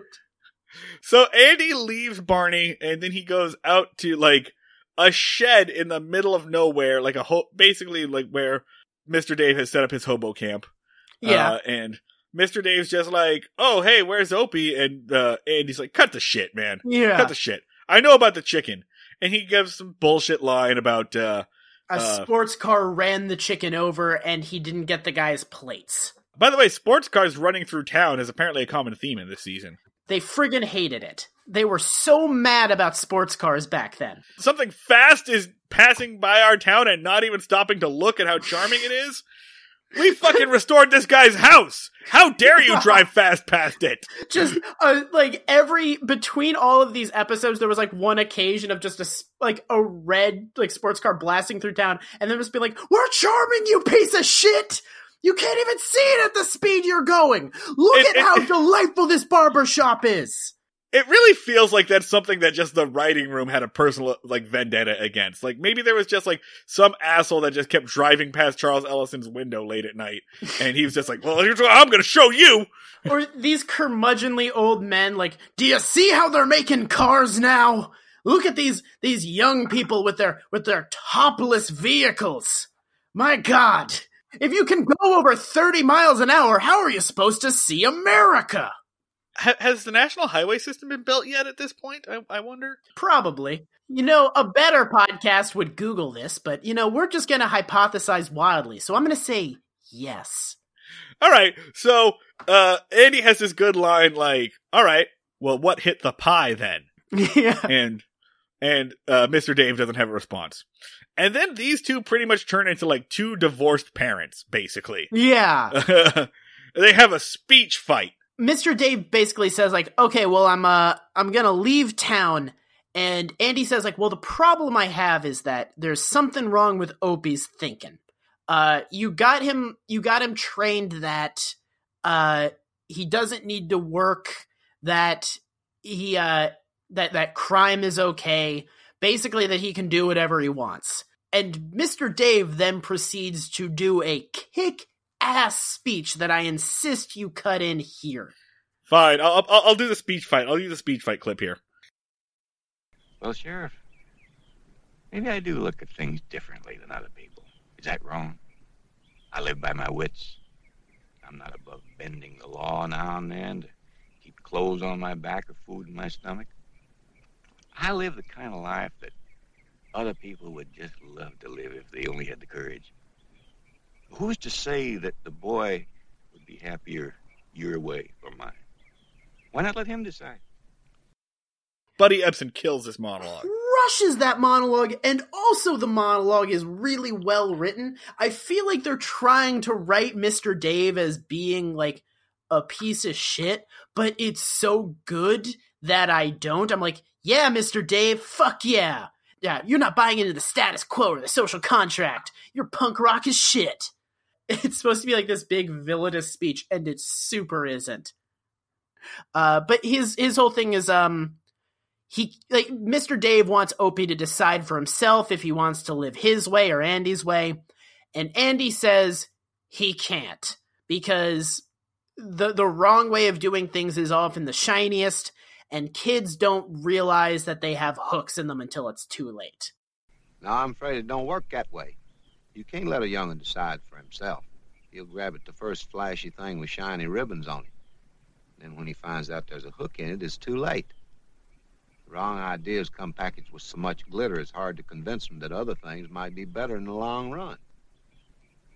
so Andy leaves Barney, and then he goes out to like a shed in the middle of nowhere, like a ho- basically like where Mister Dave has set up his hobo camp. Yeah, Uh, and Mr. Dave's just like, oh, hey, where's Opie? And uh, Andy's like, cut the shit, man. yeah. Cut the shit. I know about the chicken. And he gives some bullshit line about, uh, a uh, sports car ran the chicken over, and he didn't get the guy's plates. by the way, sports cars running through town is apparently a common theme in this season. They friggin' hated it. They were so mad about sports cars back then. Something fast is passing by our town and not even stopping to look at how charming it is. We fucking restored this guy's house. How dare you drive fast past it? Just uh, like every between all of these episodes, there was like one occasion of just a like a red like sports car blasting through town, and then just be like, "We're charming, you piece of shit." You can't even see it at the speed you're going. Look It- at it- how delightful this barber shop is. It really feels like that's something that just the writing room had a personal like vendetta against. Like maybe there was just like some asshole that just kept driving past Charles Ellison's window late at night, and he was just like, "Well, here's what I'm going to show you." or these curmudgeonly old men like do you see how they're making cars now look at these these young people with their with their topless vehicles my god if you can go over 30 miles an hour how are you supposed to see america Ha- has the national highway system been built yet? At this point, I, I wonder. probably you know a better podcast would google this but you know we're just gonna hypothesize wildly so i'm gonna say yes All right, so uh, Andy has this good line like, "All right, well, what hit the pie then?" yeah and and uh, Mr. Dave doesn't have a response. And then these two pretty much turn into like two divorced parents, basically. yeah they have a speech fight. Mr. Dave basically says like, "Okay, well, I'm uh I'm going to leave town." And Andy says like, "Well, the problem I have is that there's something wrong with Opie's thinking. Uh you got him you got him trained that uh he doesn't need to work, that he uh that that crime is okay, basically that he can do whatever he wants." And Mr. Dave then proceeds to do a kick ass speech that I insist you cut in here. Fine, I'll, I'll I'll do the speech fight. I'll use the speech fight clip here. Well, Sheriff, maybe I do look at things differently than other people. Is that wrong? I live by my wits. I'm not above bending the law now and then to keep clothes on my back or food in my stomach. I live the kind of life that other people would just love to live if they only had the courage. Who's to say that the boy would be happier your way or mine? Why not let him decide? Buddy Ebsen kills this monologue. Rushes that monologue, and also the monologue is really well written. I feel like they're trying to write Mr. Dave as being like a piece of shit, but it's so good that I don't. I'm like, yeah, Mr. Dave, fuck yeah. Yeah, you're not buying into the status quo or the social contract. Your punk rock is shit. It's supposed to be like this big villainous speech, and it super isn't. Uh, but his his whole thing is um he like Mr. Dave wants Opie to decide for himself if he wants to live his way or Andy's way, and Andy says he can't because the the wrong way of doing things is often the shiniest, and kids don't realize that they have hooks in them until it's too late. Now, I'm afraid it don't work that way. You can't let a young'un decide for himself. He'll grab at the first flashy thing with shiny ribbons on it. Then when he finds out there's a hook in it, it's too late. Wrong ideas come packaged with so much glitter, it's hard to convince them that other things might be better in the long run.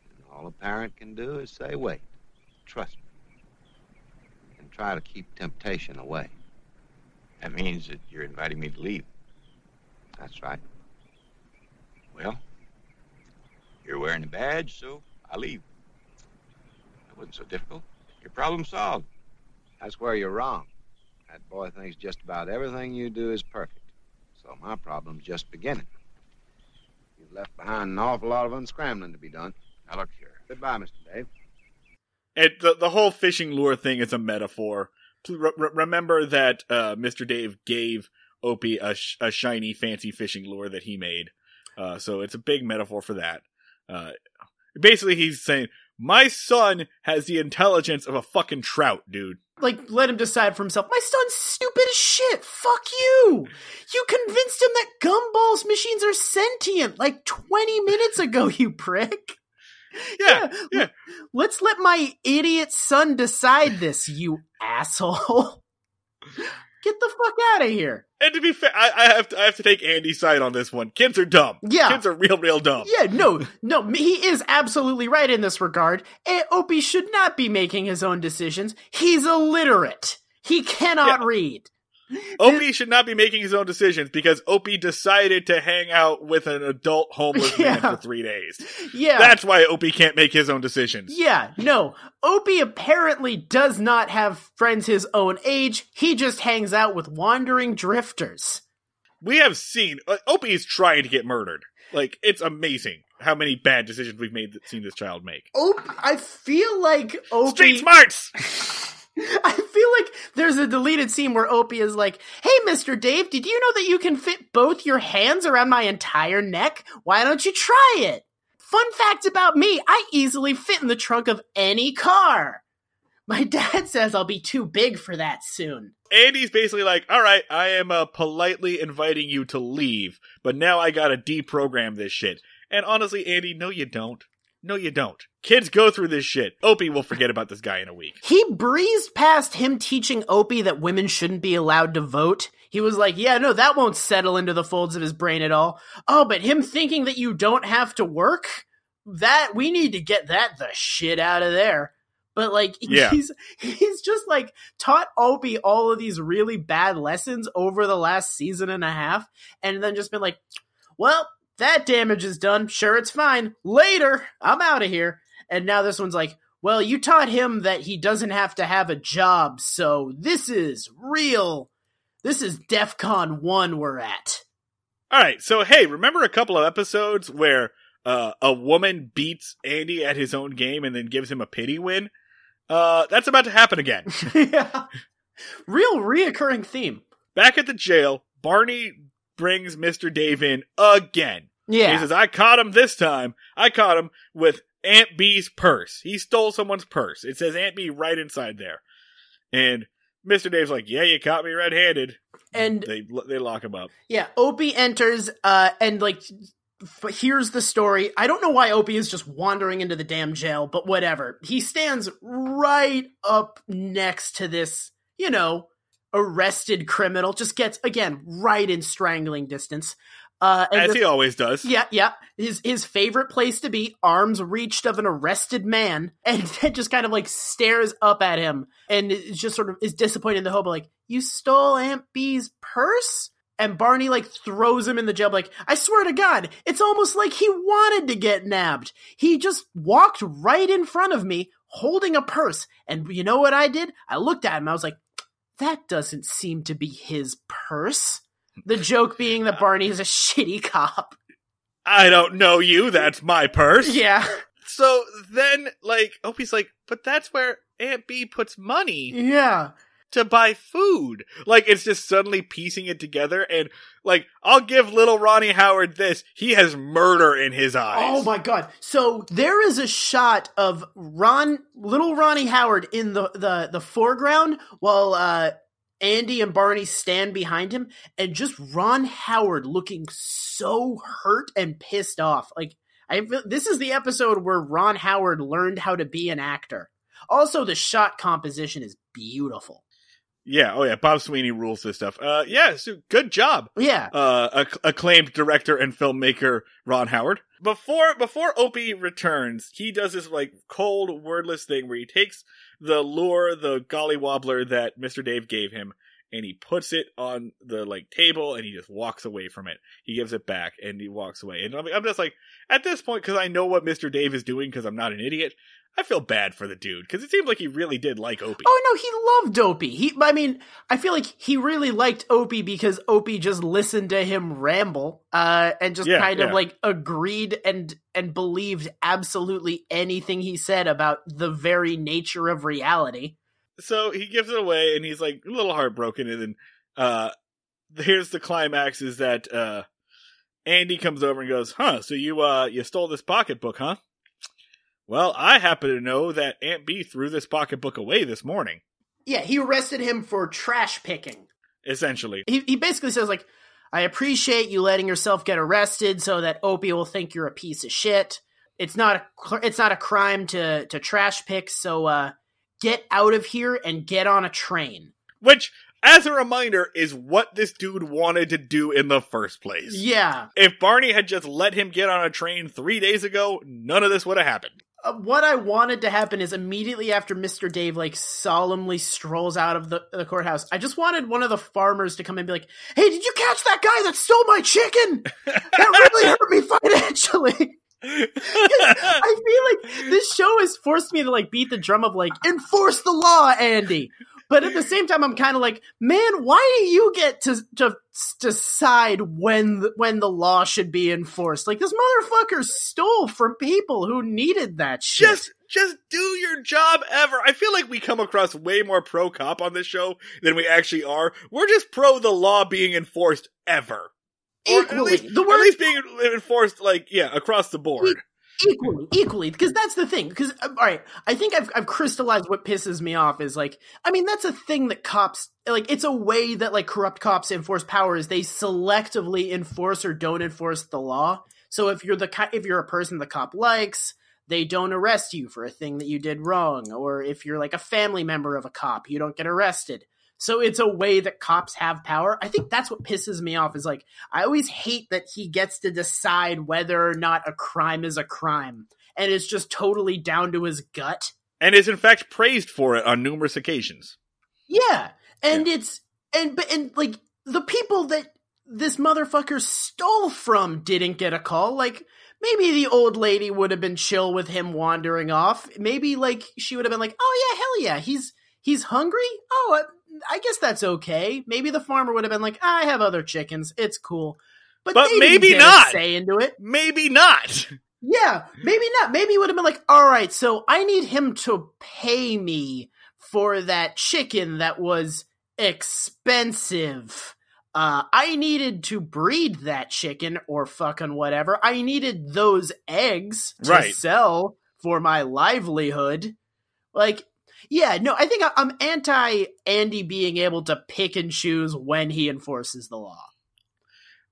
And all a parent can do is say, wait, trust me, and try to keep temptation away. That means that you're inviting me to leave. That's right. Well, you're wearing a badge, so I leave. That wasn't so difficult. Your problem solved. That's where you're wrong. That boy thinks just about everything you do is perfect. So my problem's just beginning. You've left behind an awful lot of unscrambling to be done. Now look, Sheriff. Goodbye, Mr. Dave. It, the the whole fishing lure thing is a metaphor. Remember that uh, Mr. Dave gave Opie a, sh- a shiny, fancy fishing lure that he made. Uh, so it's a big metaphor for that. Uh, basically, he's saying, "My son has the intelligence of a fucking trout, dude." Like, let him decide for himself. My son's stupid as shit. Fuck you. You convinced him that gumballs machines are sentient like 20 minutes ago, you prick. Yeah, yeah. Let's let my idiot son decide this, you asshole. Get the fuck out of here. And to be fair, I, I have to I have to take Andy's side on this one. Kids are dumb. Yeah. kids are real, real dumb. Yeah, no, no, he is absolutely right in this regard. Eh, Opie should not be making his own decisions. He's illiterate. He cannot Yeah. read. Opie should not be making his own decisions because Opie decided to hang out with an adult homeless man Yeah. for three days. Yeah. That's why Opie can't make his own decisions. Yeah, no. Opie apparently does not have friends his own age. He just hangs out with wandering drifters. We have seen uh, Opie is trying to get murdered. Like it's amazing how many bad decisions we've made seen this child make. Opie, I feel like Opie. Street smarts. I feel like there's a deleted scene where Opie is like, Hey, Mr. Dave, did you know that you can fit both your hands around my entire neck? Why don't you try it? Fun fact about me, I easily fit in the trunk of any car. My dad says I'll be too big for that soon. Andy's basically like, "All right, I am uh, politely inviting you to leave, but now I gotta deprogram this shit." And honestly, Andy, no, you don't. No, you don't. Kids go through this shit. Opie will forget about this guy in a week. He breezed past him teaching Opie that women shouldn't be allowed to vote. He was like, yeah, no, that won't settle into the folds of his brain at all. Oh, but him thinking that you don't have to work? That, we need to get that the shit out of there. But like, Yeah. he's, he's just like taught Opie all of these really bad lessons over the last season and a half, and then just been like, well, that damage is done. Sure, it's fine. Later, I'm out of here. And now this one's like, well, you taught him that he doesn't have to have a job, so this is real. This is DEF CON 1 we're at. All right, so hey, remember a couple of episodes where uh, a woman beats Andy at his own game and then gives him a pity win? Uh, that's about to happen again. yeah. Real reoccurring theme. Back at the jail, Barney brings Mr. Dave in again. Yeah. He says, I caught him this time. I caught him with Aunt Bee's purse. He stole someone's purse. It says Aunt Bee right inside there. And Mr. Dave's like, Yeah, you caught me red handed. And They, they lock him up. yeah, Opie enters, uh, and like, f- here's the story. I don't know why Opie is just wandering into the damn jail, but whatever. He stands right up next to this, you know, arrested criminal. Just gets, again, right in strangling distance. Uh, As the- he always does. Yeah, yeah. His his favorite place to be, arms reached of an arrested man, and then just kind of like stares up at him and is just sort of is disappointed in the hobo, like, you stole Aunt Bee's purse? And Barney like throws him in the jail, like, I swear to God, it's almost like he wanted to get nabbed. He just walked right in front of me holding a purse. And you know what I did? I looked at him, I was like, that doesn't seem to be his purse. The joke being that Barney is a shitty cop. I don't know you. That's my purse. Yeah. So then, like, Opie's like, but that's where Aunt Bee puts money Yeah. To buy food. Like, it's just suddenly piecing it together. And, like, I'll give little Ronnie Howard this. He has murder in his eyes. Oh my god. So there is a shot of Ron little Ronnie Howard in the the, the foreground while uh Andy and Barney stand behind him and just Ron Howard looking so hurt and pissed off. Like I this is the episode where Ron Howard learned how to be an actor. Also the shot composition is beautiful. Yeah, oh yeah, Bob Sweeney rules this stuff. Uh, yeah, so good job. Yeah. uh, acc- acclaimed director and filmmaker Ron Howard. Before before Opie returns, he does this like cold, wordless thing where he takes the lure, the golly wobbler that Mr. Dave gave him, and he puts it on the like table and he just walks away from it. He gives it back and he walks away. And I'm, I'm just like, at this point, because I know what Mr. Dave is doing because I'm not an idiot, I feel bad for the dude because it seems like he really did like Opie. Oh no, he loved Opie. He, I mean, I feel like he really liked Opie because Opie just listened to him ramble, uh, and just Yeah, kind yeah. of like agreed and and believed absolutely anything he said about the very nature of reality. So he gives it away and he's like a little heartbroken and then uh here's the climax is that uh Andy comes over and goes, "Huh, so you uh you stole this pocketbook, huh?" Well, I happen to know that Aunt Bee threw this pocketbook away this morning, Yeah, he arrested him for trash picking. essentially. He he basically says like, "I appreciate you letting yourself get arrested so that Opie will think you're a piece of shit. It's not a it's not a crime to to trash pick, so uh, get out of here and get on a train." Which as a reminder is what this dude wanted to do in the first place. Yeah. If Barney had just let him get on a train 3 days ago, none of this would have happened. Uh, what I wanted to happen is immediately after Mr. Dave like solemnly strolls out of the, the courthouse, I just wanted one of the farmers to come and be like, "Hey, did you catch that guy that stole my chicken? That really hurt me financially." I feel like this show has forced me to like beat the drum of like enforce the law, Andy. But at the same time, I'm kind of like, man, why do you get to to decide when the, when the law should be enforced? Like this motherfucker stole from people who needed that shit. just just do your job ever. I feel like we come across way more pro cop on this show than we actually are. We're just pro the law being enforced ever. At equally. least, the at word least being enforced like yeah, across the board. equally, equally, because that's the thing. Because um, all right, I think I've I've crystallized what pisses me off is like, I mean, that's a thing that cops like. It's a way that like corrupt cops enforce power is they selectively enforce or don't enforce the law. So if you're the if you're a person the cop likes, they don't arrest you for a thing that you did wrong, or if you're like a family member of a cop, you don't get arrested. So it's a way that cops have power. I think that's what pisses me off is like I always hate that he gets to decide whether or not a crime is a crime and it's just totally down to his gut. And is in fact praised for it on numerous occasions. Yeah. And it's and but and like the people that this motherfucker stole from didn't get a call. Like maybe the old lady would have been chill with him wandering off. Maybe like she would have been like, "Oh yeah, hell yeah, he's he's hungry. Oh, I, guess that's okay." Maybe the farmer would have been like, "I have other chickens. It's cool." But, But maybe not. say into it. Maybe not. Yeah, maybe not. Maybe he would have been like, all right, so I need him to pay me for that chicken that was expensive. Uh, I needed to breed that chicken or fucking whatever. I needed those eggs to Right. sell for my livelihood. Like, yeah, no, I think I'm anti Andy being able to pick and choose when he enforces the law.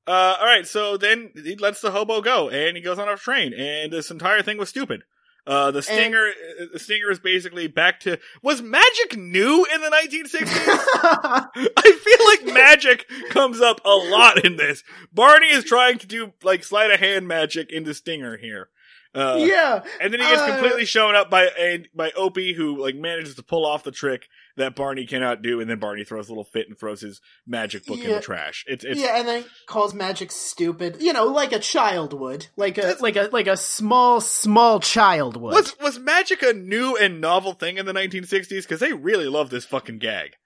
Uh, all right, so then he lets the hobo go, and he goes on a train, and this entire thing was stupid. Uh, the stinger, uh, the stinger is basically back to was magic new in the 1960s? I feel like magic comes up a lot in this. Barney is trying to do like sleight of hand magic in the stinger here. Uh, yeah, and then he gets uh, completely shown up by and by Opie, who like manages to pull off the trick that Barney cannot do, and then Barney throws a little fit and throws his magic book in the trash. It's it's yeah, and then calls magic stupid. You know, like a child would, like a like a like a small small child would. Was was magic a new and novel thing in the 1960s? Because they really love this fucking gag.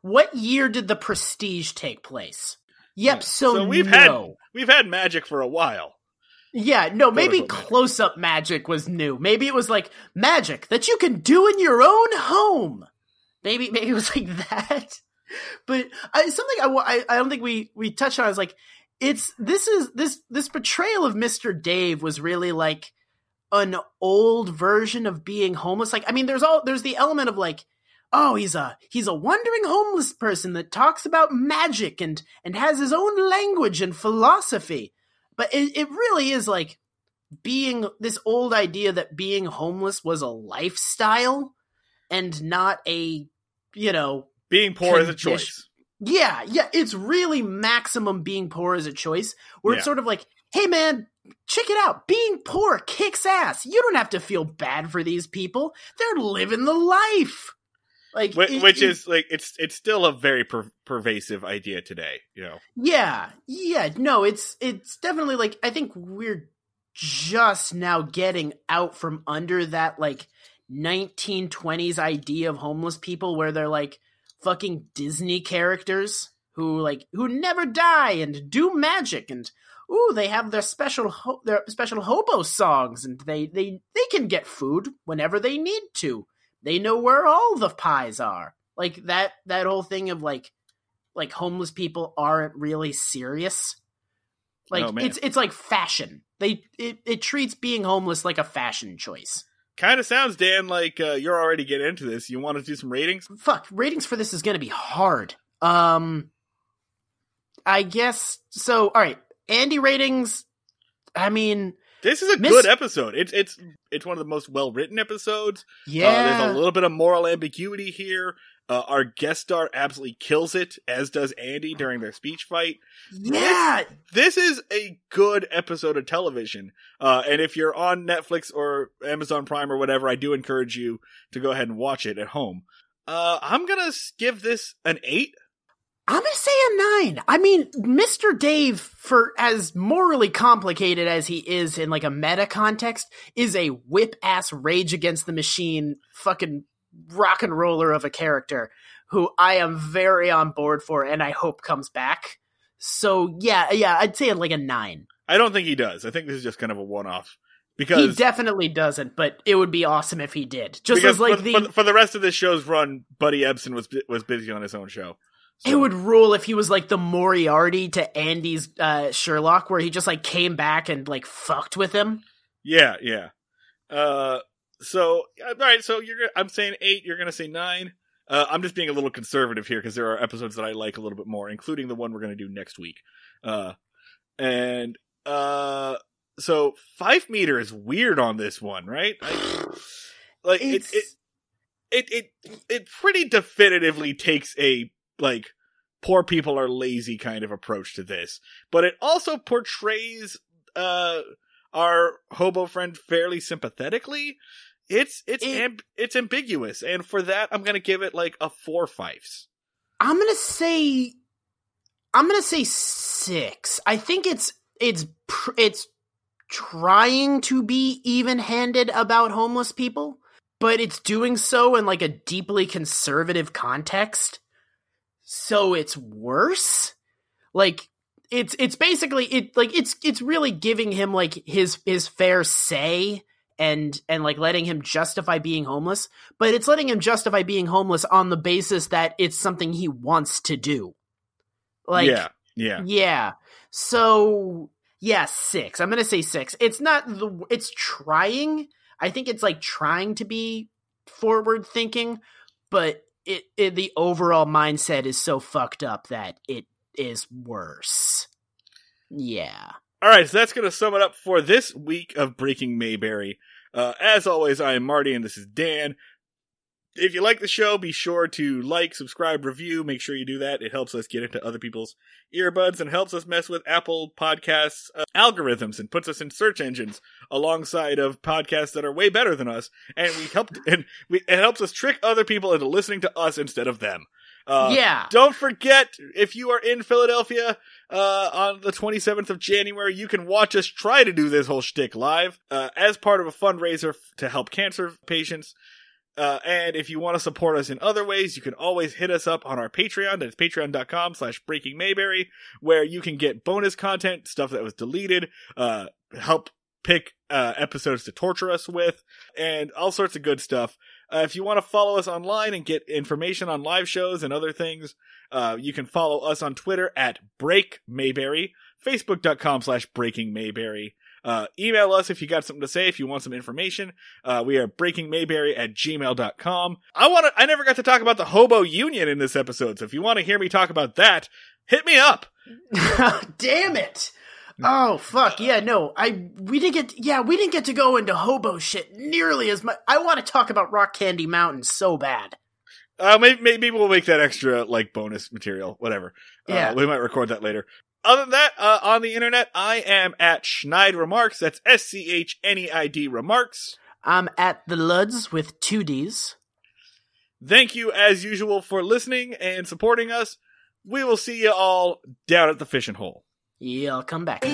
What year did the Prestige take place? Yep. So, So we've no. had we've had magic for a while. Yeah, no, maybe close up magic was new. Maybe it was like magic that you can do in your own home. Maybe maybe it was like that. But I, something I, I I don't think we we touched on is like it's this is this this portrayal of Mr. Dave was really like an old version of being homeless. Like I mean there's all there's the element of like oh he's a he's a wandering homeless person that talks about magic and and has his own language and philosophy but it, it really is like being this old idea that being homeless was a lifestyle and not a you know Being poor is a choice. yeah yeah it's really maximum being poor is a choice. Where Yeah. it's sort of like hey man check it out. Being poor kicks ass. You don't have to feel bad for these people. They're living the life Like, Wh- it- which is like it's it's still a very per- pervasive idea today. You know, Yeah, yeah, no, it's it's definitely like I think we're just now getting out from under that like 1920s idea of homeless people where they're like fucking Disney characters who like who never die and do magic and ooh they have their special ho- their special hobo songs and they they they can get food whenever they need to. They know where all the pies are. Like that that whole thing of like like homeless people aren't really serious. Like Oh, it's it's like fashion. They it, it treats being homeless like a fashion choice. kind of sounds Dan like uh, you're already getting into this. You want to do some ratings? Fuck, ratings for this is going to be hard. Um I guess so all right. Andy ratings I mean, This is a Miss- good episode. It's it's it's one of the most well written episodes. yeah. Uh, there's a little bit of moral ambiguity here. Uh, our guest star absolutely kills it, as does Andy during their speech fight. yeah, This is a good episode of television. Uh, and if you're on Netflix or Amazon Prime or whatever, I do encourage you to go ahead and watch it at home. Uh, I'm gonna give this an eight. I'm gonna say a nine. I mean, Mr. Dave, for as morally complicated as he is in like a meta context, is a whip ass rage against the machine fucking rock and roller of a character who I am very on board for and I hope comes back. So yeah, yeah, I'd say like a nine. I don't think he does. I think this is just kind of a one-off because He definitely doesn't, but it would be awesome if he did. Just as like for, the for, for the rest of this show's run, Buddy Ebsen was was busy on his own show. It would rule if he was like the Moriarty to Andy's uh, Sherlock, where he just like came back and like fucked with him. Yeah, yeah. Uh, so all right, so you're I'm saying eight. You're gonna say nine. Uh, I'm just being a little conservative here because there are episodes that I like a little bit more, including the one we're gonna do next week. Uh, and uh, so five meter is weird on this one, right? I, like it, it, it, it, it pretty definitively takes a like poor people are lazy kind of approach to this, but it also portrays uh our hobo friend fairly sympathetically. It's it's It- amb- it's ambiguous, and for that, I'm gonna give it like a four fives. I'm gonna say, I'm gonna say six. I think it's it's pr- it's trying to be even-handed about homeless people, but it's doing so in like a deeply conservative context. So it's worse. Like it's it's basically it like it's it's really giving him like his his fair say and and like letting him justify being homeless but it's letting him justify being homeless on the basis that it's something he wants to do like yeah, yeah, yeah. So yeah, six. I'm gonna say six. It's not the. It's trying. I think it's like trying to be forward thinking, but it, it the overall mindset is so fucked up that it is worse. Yeah. All right, so that's going to sum it up for this week of Breaking Mayberry. Uh, as always, I am Marty, and this is Dan. If you like the show, be sure to like, subscribe, review. Make sure you do that. It helps us get into other people's earbuds and helps us mess with Apple Podcasts uh, algorithms and puts us in search engines alongside of podcasts that are way better than us. And we help, and we, it helps us trick other people into listening to us instead of them. Uh, yeah. don't forget, if you are in Philadelphia uh, on the 27th of January, you can watch us try to do this whole shtick live uh, as part of a fundraiser f- to help cancer patients. Uh, and if you want to support us in other ways, you can always hit us up on our Patreon. That's patreon.com slash breaking Mayberry, where you can get bonus content, stuff that was deleted, uh, help pick uh, episodes to torture us with, and all sorts of good stuff. Uh, if you want to follow us online and get information on live shows and other things, uh, you can follow us on Twitter at Break Mayberry, Facebook.com slash Breaking Mayberry. Uh, email us if you got something to say, if you want some information. Uh, we are breakingmayberry at gmail.com. I want to, I never got to talk about the hobo union in this episode, so if you want to hear me talk about that, hit me up. Damn it. Oh fuck yeah no I we didn't get yeah we didn't get to go into hobo shit nearly as much I want to talk about Rock Candy Mountain so bad Uh, maybe, maybe we'll make that extra, like, bonus material, whatever. Yeah. Uh, we might record that later. Other than that, uh, on the internet, I am at Schneid Remarks. That's S-C-H-N-E-I-D Remarks. I'm at the Luds with two D's Thank you, as usual, for listening and supporting us. We will see you all down at the fishing hole. Yeah, I'll come back.